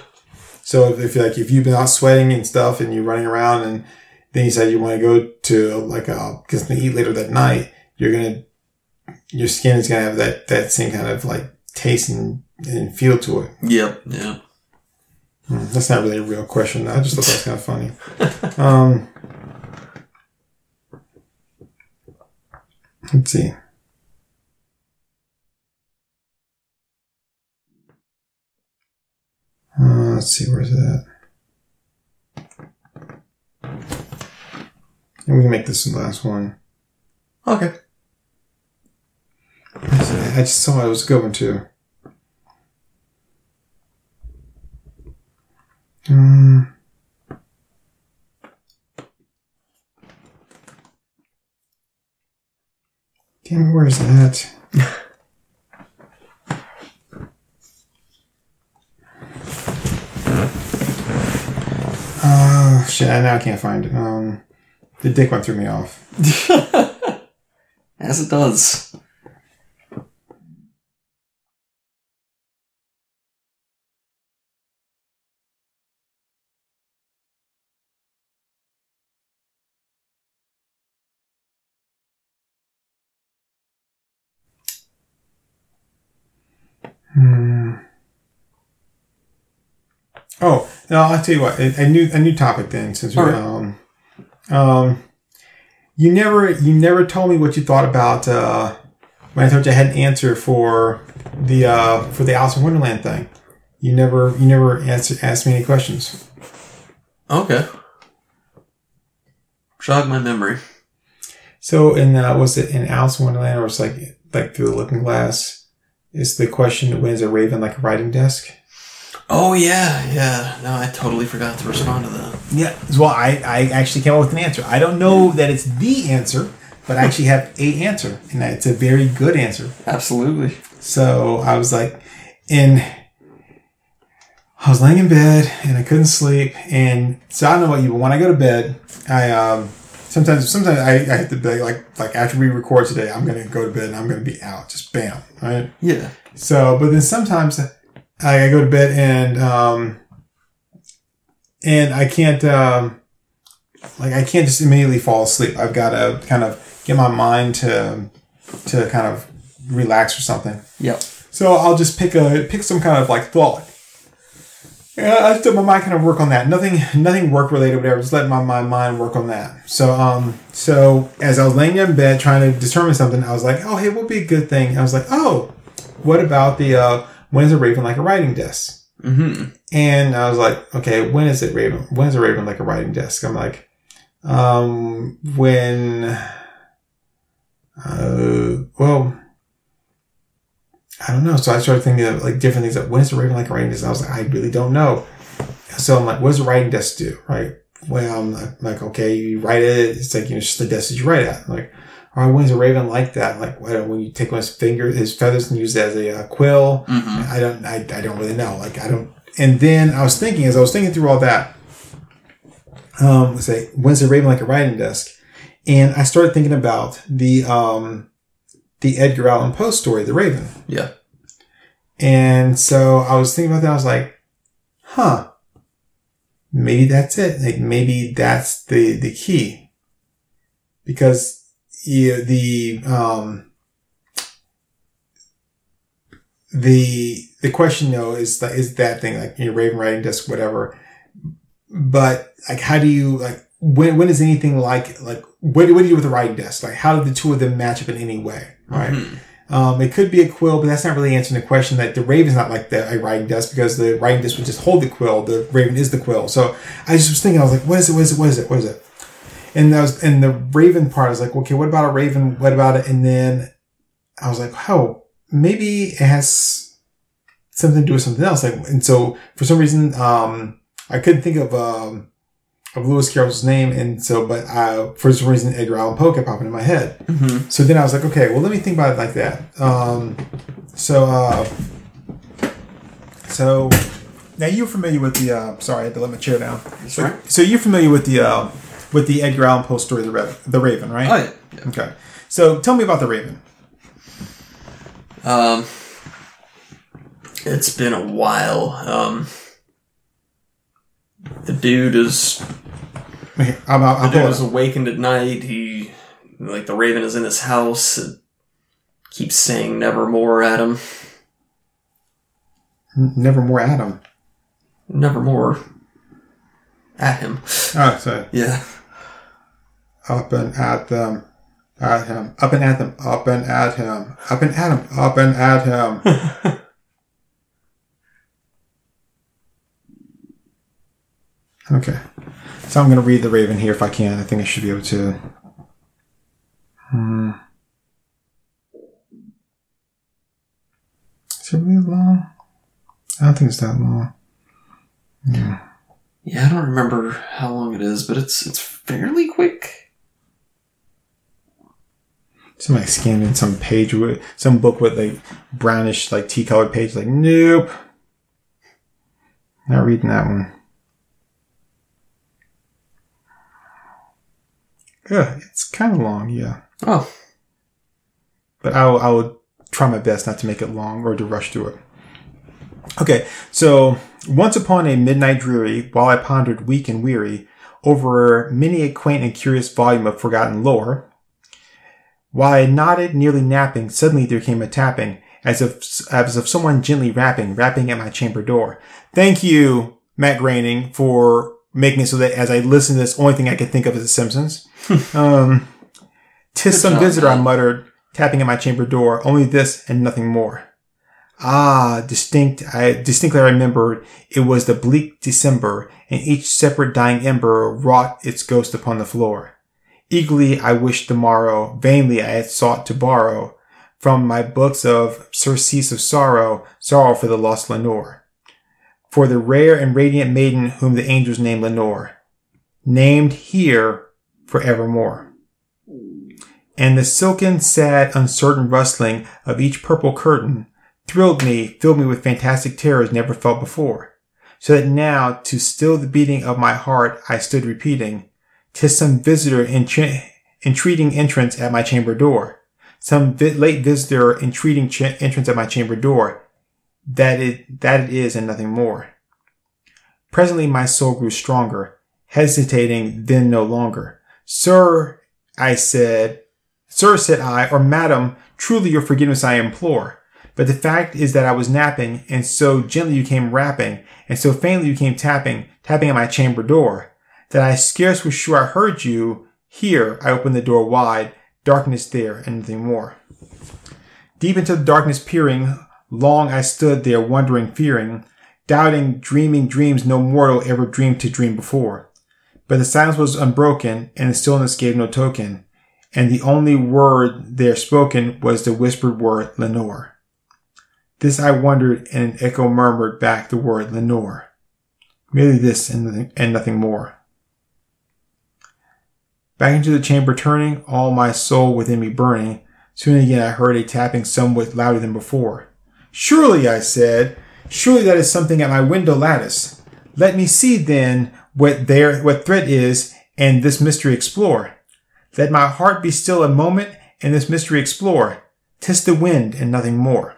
So if, if like if you've been out sweating and stuff and you're running around and then you said you want to go to like a get something to eat later that night, you're gonna your skin is gonna have that that same kind of like taste and, and feel to it. Yep. Yeah. Hmm, That's not really a real question. I just thought that was kind of funny. <laughs> Um, Let's see. Uh, let's see, where's that? And we can make this the last one. Okay. I just thought it was going to. Um, damn, it, where's that? Oh shit! I now I can't find it. Um, the dick one threw me off. <laughs> As it does. Hmm. Oh, no, I'll tell you what. A, a new a new topic then, since we All right. um, um, you never you never told me what you thought about uh, when I told you I had an answer for the uh, for the Alice in Wonderland thing. You never you never answer, asked me any questions. Okay. Jog my memory. So, in uh, was it in Alice in Wonderland, or was it like like through the Looking Glass? Is the question when is a raven like a writing desk? Oh yeah, yeah. No, I totally forgot to respond to that. Yeah, well, I, I actually came up with an answer. I don't know that it's the answer, but I actually have a answer, and it's a very good answer. Absolutely. So I was like, and I was laying in bed and I couldn't sleep, and so I don't know about you, but when I go to bed, I um sometimes sometimes I, I have to be like like after we record today, I'm gonna go to bed and I'm gonna be out, just bam, right? Yeah. So, but then sometimes I go to bed and um, and I can't um, like I can't just immediately fall asleep. I've got to kind of get my mind to to kind of relax or something. Yep. So I'll just pick a pick some kind of like thought. Yeah, I let my mind kind of work on that. Nothing, nothing work related, whatever. Just let my, my mind work on that. So, um, so as I was laying in bed trying to determine something, I was like, oh, hey, what would be a good thing? I was like, oh, what about the uh, when is a raven like a writing desk? Mm-hmm. And I was like, okay, when is it raven? When is a raven like a writing desk? I'm like, um, when, uh, well, I don't know. So I started thinking of like different things. Like, when is a raven like a writing desk? I was like, I really don't know. So I'm like, what does a writing desk do? Right. Well, I'm like, like, okay, you write it. It's like, you know, it's just the desk that you write at. I'm like, when is a raven like that? Like, when you take his fingers, his feathers and use it as a uh, quill? Mm-hmm. I don't, I, I don't really know. Like, I don't. And then I was thinking, as I was thinking through all that, um, say, when's a raven like a writing desk? And I started thinking about the, um, the Edgar Allan Poe story, The Raven. Yeah. And so I was thinking about that. I was like, huh, maybe that's it. Like, maybe that's the, the key. Because yeah, the, um, the, the question though is like, is that thing like your Raven writing desk, whatever. But like, how do you like, when, when is anything like, like, what, what do you do with a writing desk? Like, how do the two of them match up in any way? Right. Mhm. Um, it could be a quill, but that's not really answering the question that the raven's not like the a writing desk because the writing desk would just hold the quill. The raven is the quill. So I just was thinking, I was like, what is it? What is it? What is it? What is it? And that was, and the raven part, I was like, okay, what about a raven? What about it? And then I was like, oh, maybe it has something to do with something else. Like, and so for some reason, um, I couldn't think of, um, of Lewis Carroll's name. And so, but, uh, for some reason, Edgar Allan Poe kept popping in my head. Mm-hmm. So then I was like, okay, well, let me think about it like that. Um, so, uh, so now you're familiar with the. Uh, sorry, I had to let my chair down. So, right. so you're familiar with the uh, with the Edgar Allan Poe story, the Raven, the Raven, right? Oh, yeah. yeah. Okay. So tell me about the Raven. Um, it's been a while. Um, the dude is Okay, I'm, I'm, the I'm dude is awakened at night. He like the raven is in his house. It keeps saying nevermore Adam." Nevermore Adam. Nevermore at him. Oh, so Yeah. Up and at them. at him, up and at them, up and at him, up and at him, up and at him. <laughs> okay. So I'm going to read the Raven here if I can. I think I should be able to. Hmm. Is it really long? I don't think it's that long. Yeah. Yeah, I don't remember how long it is, but it's it's fairly quick. Somebody scanned in some page with some book with like brownish, like tea colored page. Like, nope, not reading that one. Yeah, it's kind of long, yeah. Oh, But I will, I will try my best not to make it long or to rush through it. Okay, so once upon a midnight dreary, while I pondered weak and weary over many a quaint and curious volume of forgotten lore, while I nodded, nearly napping, suddenly there came a tapping, as if as of someone gently rapping, rapping at my chamber door. Thank you, Matt Groening, for making it so that as I listen to this, only thing I could think of is The Simpsons. <laughs> um, tis Good some job, visitor, I muttered, tapping at my chamber door. Only this and nothing more. Ah, distinct, I distinctly remembered it was the bleak December, and each separate dying ember wrought its ghost upon the floor. Eagerly I wished the morrow, vainly I had sought to borrow from my books of surcease of sorrow, sorrow for the lost Lenore. For the rare and radiant maiden whom the angels name Lenore. Named here forevermore. And the silken, sad, uncertain rustling of each purple curtain thrilled me, filled me with fantastic terrors never felt before. So that now, to still the beating of my heart, I stood repeating, "'Tis some visitor entre- entreating entrance at my chamber door. Some vi- late visitor entreating ch- entrance at my chamber door. That it, that it is and nothing more. Presently my soul grew stronger, hesitating then no longer. Sir, I said, Sir, said I, or Madam, truly your forgiveness I implore. But the fact is that I was napping, and so gently you came rapping, and so faintly you came tapping, tapping at my chamber door, that I scarce was sure I heard you. Here I opened the door wide, darkness there, and nothing more. Deep into the darkness peering, long I stood there wondering, fearing, doubting, dreaming dreams no mortal ever dreamed to dream before. But the silence was unbroken, and the stillness gave no token, and the only word there spoken was the whispered word Lenore. This I wondered, and an echo murmured back the word Lenore. Merely this and nothing, and nothing more. Back into the chamber turning, all my soul within me burning, soon again I heard a tapping somewhat louder than before. Surely, I said, surely that is something at my window lattice. Let me see then what there, what threat is, and this mystery explore. Let my heart be still a moment, and this mystery explore. Tis the wind and nothing more.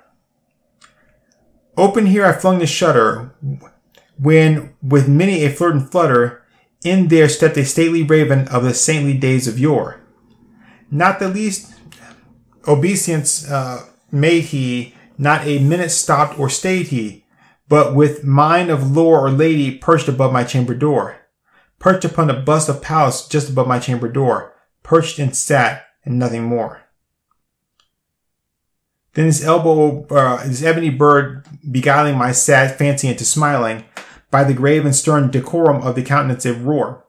Open here I flung the shutter, when, with many a flirt and flutter, in there stepped a stately raven of the saintly days of yore. Not the least obeisance uh, made he, not a minute stopped or stayed he, but with mind of lore or lady perched above my chamber door, perched upon the bust of Pallas just above my chamber door, perched and sat, and nothing more. Then his elbow, uh, his ebony bird beguiling my sad fancy into smiling, by the grave and stern decorum of the countenance it roar.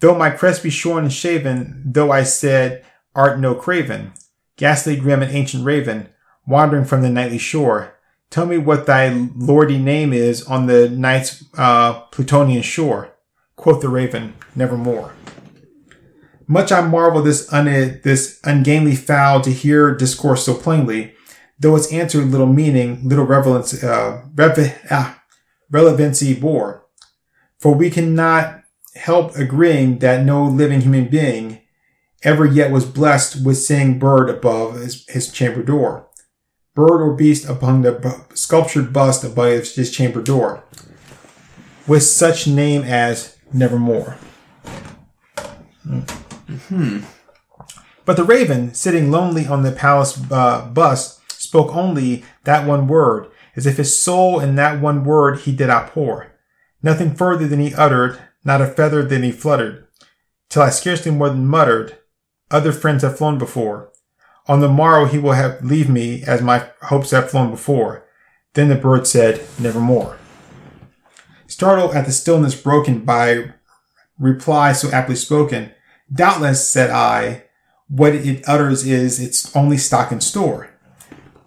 Though my crest be shorn and shaven, though I said, art no craven, ghastly grim and ancient raven, wandering from the nightly shore, tell me what thy lordy name is on the night's uh, Plutonian shore. Quoth the raven, nevermore. Much I marvel this un- this ungainly fowl to hear discourse so plainly, though its answer little meaning, little relevance, uh, rev- ah, relevancy bore. For we cannot help agreeing that no living human being ever yet was blessed with seeing bird above his, his chamber door, bird or beast upon the sculptured bust above his chamber door, with such name as Nevermore. Hmm. But the raven, sitting lonely on the palace uh, bust, spoke only that one word, as if his soul in that one word he did outpour. Nothing further than he uttered, not a feather than he fluttered, till I scarcely more than muttered, Other friends have flown before. On the morrow he will have leave me as my hopes have flown before. Then the bird said, Nevermore. Startled at the stillness broken by reply so aptly spoken, doubtless, said I, what it utters is its only stock in store.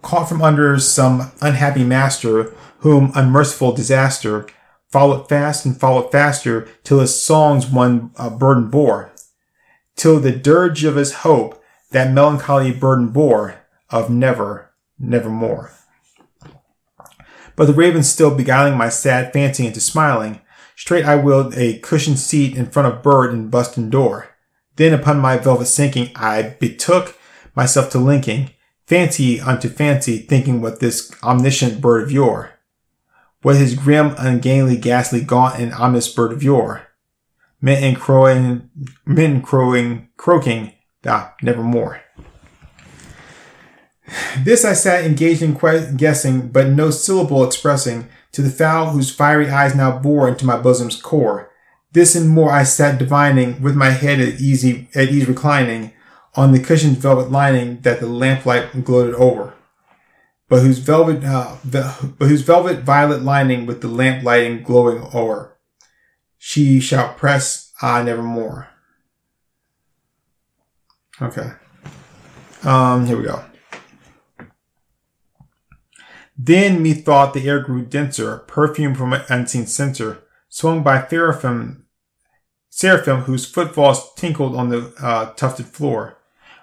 Caught from under some unhappy master, whom unmerciful disaster followed fast and followed faster till his songs one uh, burden bore, till the dirge of his hope that melancholy burden bore of never, nevermore. But the raven still beguiling my sad fancy into smiling, straight I willed a cushioned seat in front of bird and bustin door. Then upon my velvet sinking, I betook myself to linking, fancy unto fancy, thinking what this omniscient bird of yore, what his grim, ungainly, ghastly, gaunt, and ominous bird of yore, meant in crowing, men crowing, croaking, ah, nevermore. This I sat engaged in que- guessing, but no syllable expressing, to the fowl whose fiery eyes now bore into my bosom's core. This and more I sat divining, with my head at easy at ease reclining, on the cushioned velvet lining that the lamplight gloated over, but whose velvet uh, but whose velvet violet lining with the lamp lighting glowing o'er. She shall press ah nevermore. Okay. Um, here we go. Then methought the air grew denser, perfume from an unseen censer, swung by seraphim, seraphim whose footfalls tinkled on the uh, tufted floor.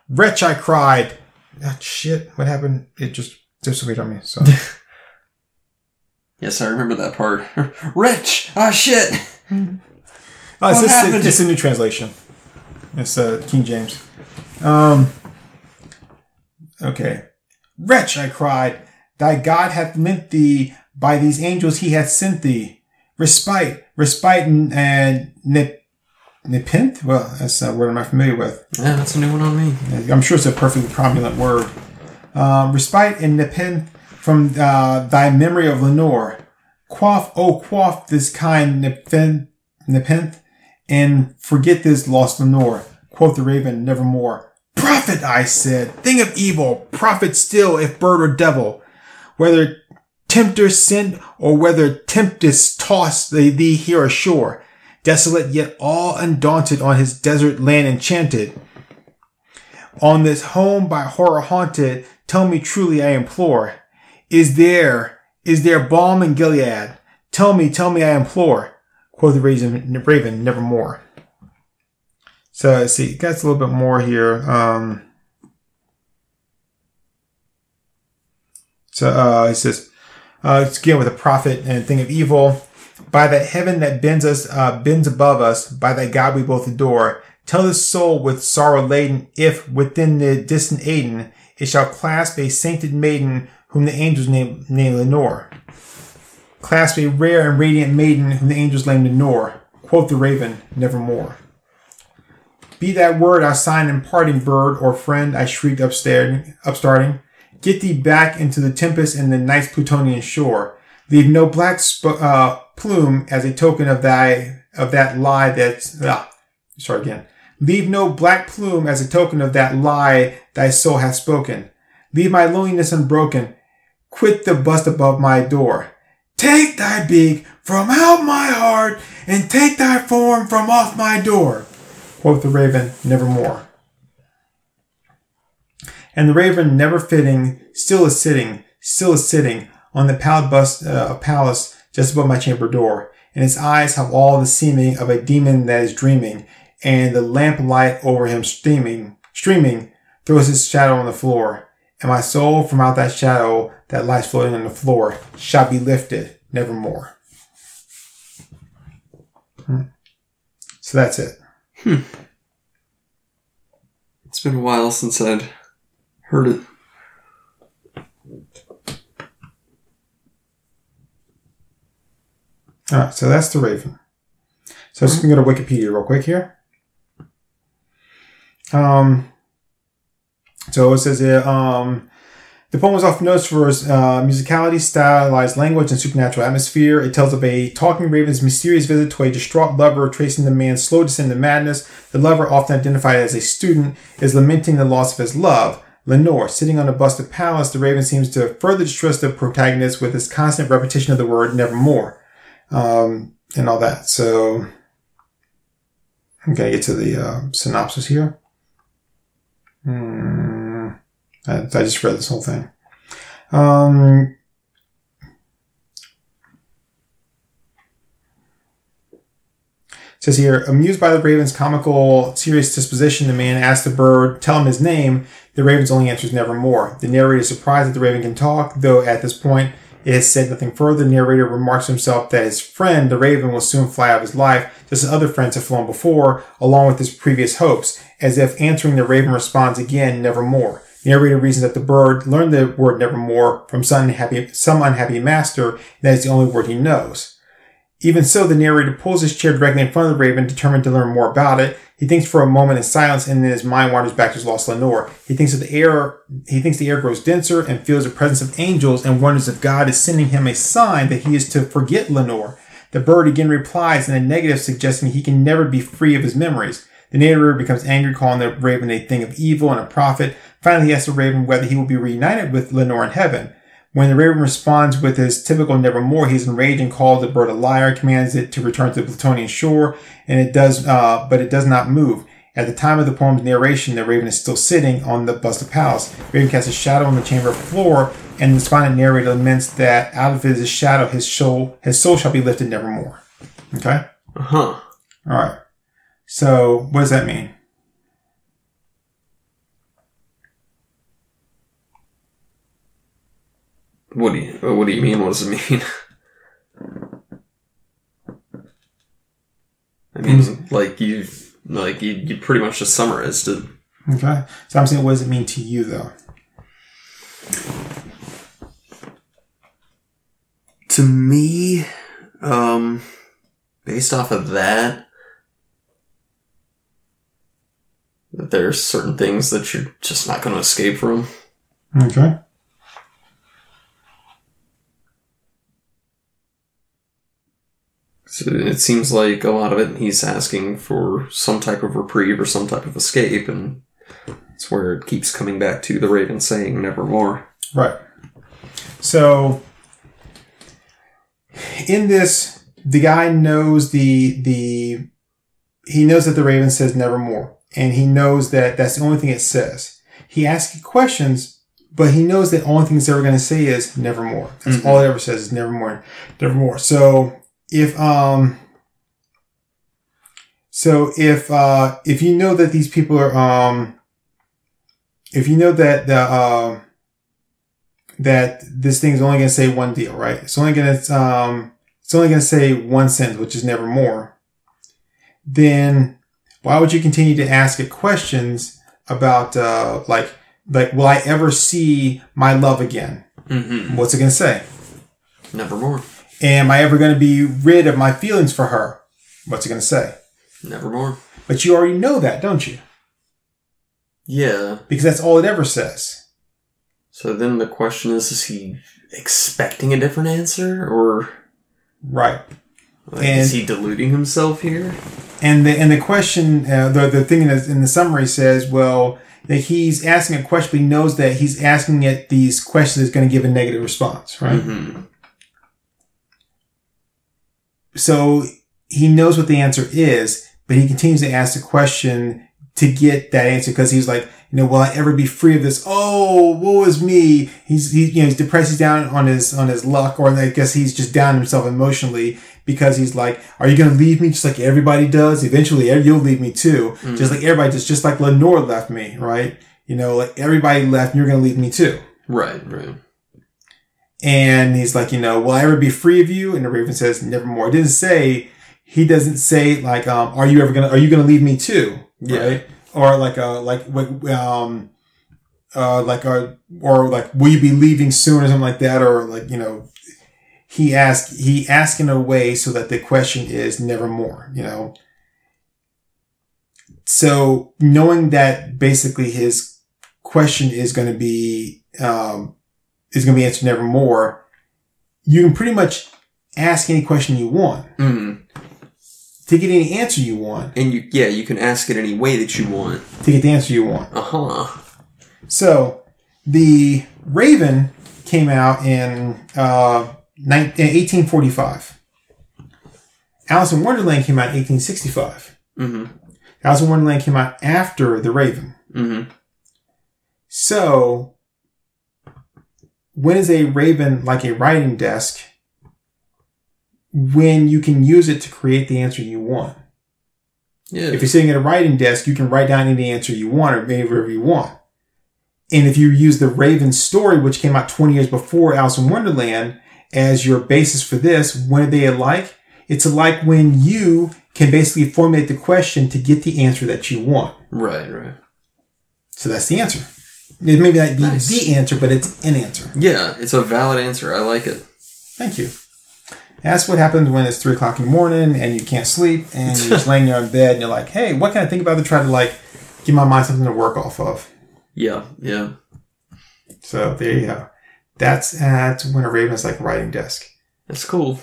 Wretch, I cried. Ah, shit, what happened? It just disappeared on me. So <laughs> Yes, I remember that part. <laughs> Wretch! Ah, shit! oh, it's, What it's, happened? it's a new translation. It's uh, King James. Um. Okay. Wretch, I cried, thy God hath meant thee, by these angels he hath sent thee. Respite, respite, and, and nip, nepenthe? Well, that's a word I'm not familiar with. Yeah, that's a new one on me. I'm sure it's a perfectly cromulent word. Um, respite and nepenthe from uh, thy memory of Lenore. Quaff, oh, quaff this kind nepenthe, nepenthe, and forget this lost Lenore. Quoth the raven, nevermore. Prophet, I said, thing of evil, prophet still, if bird or devil. Whether tempter sent or whether tempest tossed thee thee here ashore, desolate yet all undaunted on his desert land enchanted. On this home by horror haunted, tell me truly I implore, is there, is there balm in Gilead? Tell me, tell me I implore, quoth the raven, raven nevermore. So let's see, it gets a little bit more here. Um, so uh, it says, uh, it's again with a prophet and thing of evil. By that heaven that bends us, uh, bends above us, by that God we both adore, tell this soul with sorrow laden, if within the distant Aidenn it shall clasp a sainted maiden whom the angels name, name Lenore. Clasp a rare and radiant maiden whom the angels name Lenore. Quoth the raven, nevermore. Be that word our sign in parting, bird or friend, I shrieked upstarting, upstarting. Get thee back into the tempest and the night's Plutonian shore. Leave no black sp- uh, plume as a token of thy of that lie that's ah, sorry again. Leave no black plume as a token of that lie thy soul hath spoken. Leave my loneliness unbroken. Quit the bust above my door. Take thy beak from out my heart and take thy form from off my door. Quoth the raven, nevermore. And the raven, never fitting, still is sitting, still is sitting on the pallid bust uh, of Pallas just above my chamber door. And his eyes have all the seeming of a demon that is dreaming, and the lamplight over him streaming, streaming, throws his shadow on the floor. And my soul from out that shadow that lies floating on the floor shall be lifted nevermore. Hmm. So that's it. It's been a while since I'd heard it. All right, so that's the Raven. So I'm just gonna go to Wikipedia real quick here. Um, so it says um, The poem was often noticed for its uh, musicality, stylized language, and supernatural atmosphere. It tells of a talking raven's mysterious visit to a distraught lover, tracing the man's slow descent into madness. The lover, often identified as a student, is lamenting the loss of his love. Lenore, sitting on a busted Pallas, the raven seems to further distress the protagonist with his constant repetition of the word nevermore, um, and all that. So, I'm gonna get to the uh, synopsis here. Hmm. I, I just read this whole thing. Um, says here, amused by the raven's comical, serious disposition, the man asks the bird, tell him his name. The raven's only answer is nevermore. The narrator is surprised that the raven can talk, though at this point it said nothing further. The narrator remarks to himself that his friend, the raven, will soon fly out of his life, just as other friends have flown before, along with his previous hopes, as if answering the raven responds again, nevermore. The narrator reasons that the bird learned the word nevermore from some unhappy, some unhappy master, and that is the only word he knows. Even so, the narrator pulls his chair directly in front of the raven, determined to learn more about it. He thinks for a moment in silence, and then his mind wanders back to his lost Lenore. He thinks that the air, he thinks the air grows denser and feels the presence of angels, and wonders if God is sending him a sign that he is to forget Lenore. The bird again replies in a negative, suggesting he can never be free of his memories. The narrator becomes angry, calling the raven a thing of evil and a prophet. Finally, he asks the raven whether he will be reunited with Lenore in heaven. When the raven responds with his typical nevermore, he's enraged and calls the bird a liar, commands it to return to the Plutonian shore, and it does, uh, but it does not move. At the time of the poem's narration, the raven is still sitting on the bust of The raven casts a shadow on the chamber floor, and the despondent narrator laments that out of his shadow, his soul, his soul shall be lifted nevermore. Okay? Uh Huh. All right. So, what does that mean? What do you What do you mean? What does it mean? <laughs> I mean, like you, like you, you pretty much just summarized it. Okay. So I'm saying, what does it mean to you, though? To me, um, based off of that, that there's certain things that you're just not going to escape from. Okay. So it seems like a lot of it he's asking for some type of reprieve or some type of escape, and it's where it keeps coming back to the Raven saying nevermore. Right. So in this, the guy knows the the he knows that the Raven says nevermore, and he knows that that's the only thing it says. He asks questions, but he knows that the only thing it's ever going to say is nevermore. That's mm-hmm. all it ever says is nevermore, nevermore. So if um so if uh if you know that these people are um if you know that the um that this thing is only going to say one deal, right? It's only going to um it's only going to say one sentence, which is never more, Then why would you continue to ask it questions about uh like like will I ever see my love again? Mm-hmm. What's it going to say? Nevermore. Am I ever going to be rid of my feelings for her? What's it going to say? Nevermore. But you already know that, don't you? Yeah. Because that's all it ever says. So then the question is: Is he expecting a different answer, or Right. like, And- is he deluding himself here? And the and the question, uh, the the thing in the, in the summary says, well, that he's asking a question, but he knows that he's asking it these questions is going to give a negative response, right? Mm-hmm. So he knows what the answer is, but he continues to ask the question to get that answer because he's like, you know, will I ever be free of this? Oh, woe is me. He's, he, you know, he's depressed. He's down on his, on his luck, or I guess he's just down himself emotionally because he's like, are you going to leave me just like everybody does? Eventually you'll leave me too. Mm-hmm. Just like everybody does, just like Lenore left me, right? You know, like everybody left and you're going to leave me too. Right. Right. And he's like, you know, will I ever be free of you? And the Raven says, nevermore. It doesn't say, he doesn't say like, um, are you ever gonna, are you gonna leave me too? Yeah. Right? Or like, uh, like, what, um, uh, like, uh, or like, will you be leaving soon or something like that? Or like, you know, he asked, he asked in a way so that the question is nevermore, you know? So knowing that basically his question is going to be, um, is going to be answered nevermore. You can pretty much ask any question you want Mm. to get any answer you want And you, yeah, you can ask it any way that you want. to get the answer you want. Uh huh. So the Raven came out in, uh, nine- 1845. Alice in Wonderland came out in 1865. Mm-hmm. Alice in Wonderland came out after the Raven. Mm-hmm. So, when is a Raven like a writing desk? When you can use it to create the answer you want. Yeah. If you're sitting at a writing desk, you can write down any answer you want or whatever you want. And if you use the Raven story, which came out 20 years before Alice in Wonderland, as your basis for this, when are they alike? It's alike when you can basically formulate the question to get the answer that you want. right, right. So that's the answer. It may not be Nice. the answer, but it's an answer. Yeah, it's a valid answer. I like it. Thank you. That's what happens when it's three o'clock in the morning and you can't sleep and you're just <laughs> laying there in bed and you're like, hey, what can I think about to try to like give my mind something to work off of? Yeah, yeah. So there you go. That's that's when a Raven is like writing desk. That's cool.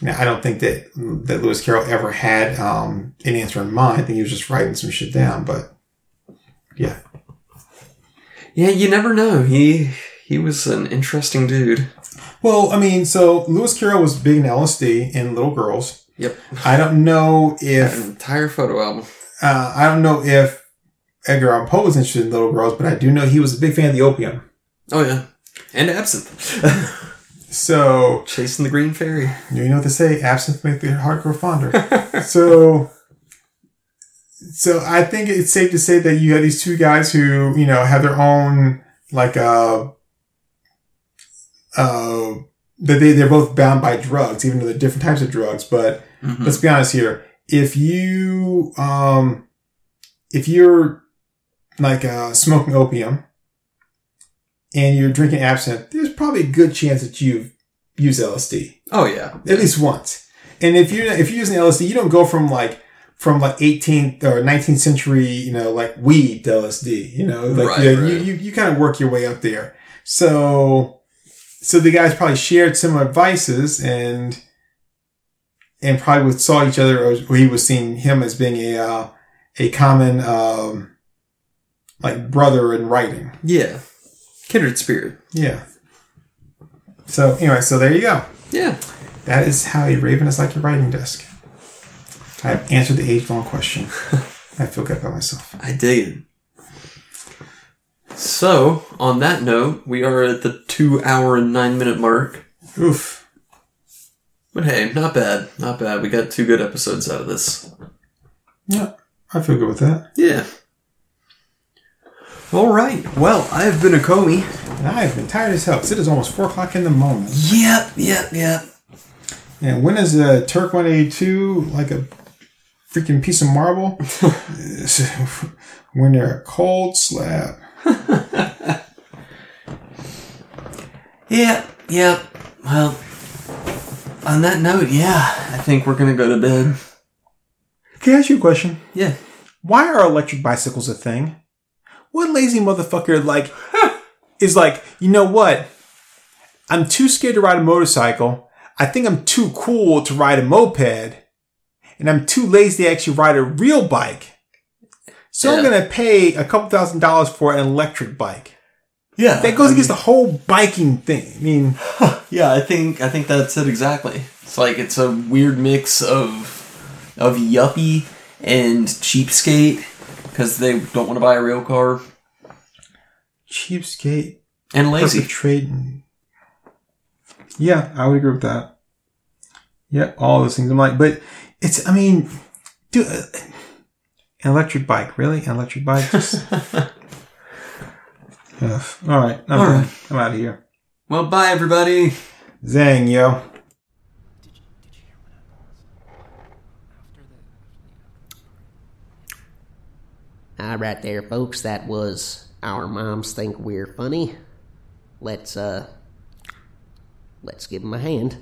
Now I don't think that that Lewis Carroll ever had um, an answer in mind. I think he was just writing some shit down. But yeah, Yeah, you never know. He he was an interesting dude. well, I mean, so Lewis Carroll was big in LSD and little girls. Yep. I don't know An if entire photo album. uh, I don't know if Edgar Allan Poe was interested in little girls, but I do know he was a big fan of the opium. Oh yeah. And absinthe. <laughs> So Chasing the green fairy. you know what they say: absinthe make the heart grow fonder. <laughs> so, so I think it's safe to say that you have these two guys who you know have their own like uh uh that they they're both bound by drugs, even though they're different types of drugs. But Mhm. let's be honest here: if you um if you're like uh smoking opium and you're drinking absinthe, there's probably a good chance that you've used LSD Oh yeah. at least once. And if you're, if you're using LSD, you don't go from like from like 18th or 19th century, you know, like weed to LSD. You know, like Right, you, right. you you you kind of work your way up there. So so the guys probably shared similar vices and and probably would saw each other or or he was seeing him as being a uh, a common um like brother in writing. Yeah. Kindred spirit. Yeah. So anyway, so there you go. Yeah. That is how a raven is like your writing desk. I answered the age long question. I feel good about myself. I dig it. So, on that note, we are at the two hour and nine minute mark. Oof. But hey, not bad. Not bad. We got two good episodes out of this. Yeah, I feel good with that. Yeah. All right. Well, I have been a Comey. And I have been tired as hell 'cause it is almost four o'clock in the morning. Yep, yep, yep. And when is a Turk 182 like a freaking piece of marble? <laughs> when they're a cold slab. Yep, yep. Well, on that note, yeah, I think we're gonna go to bed. Can I ask you a question? Yeah. Why are electric bicycles a thing? What lazy motherfucker like <laughs> is like, you know what? I'm too scared to ride a motorcycle. I think I'm too cool to ride a moped. And I'm too lazy to actually ride a real bike. So I'm gonna pay a couple thousand dollars for an electric bike. Yeah. That goes against the whole biking thing. I mean, <laughs> Yeah, I think I think that's it exactly. It's like it's a weird mix of of yuppie and cheapskate because they don't want to buy a real car cheapskate, and lazy. trading. Yeah, I would agree with that. Yeah, all those things. I'm like, but it's, I mean, dude, uh, an electric bike, really? An electric bike? Just, <laughs> Ugh. All right, I'm, All done. right. I'm out of here. Well, bye everybody. Zang, yo. All right, there, folks. That was our moms think we're funny. Let's uh, let's give them a hand.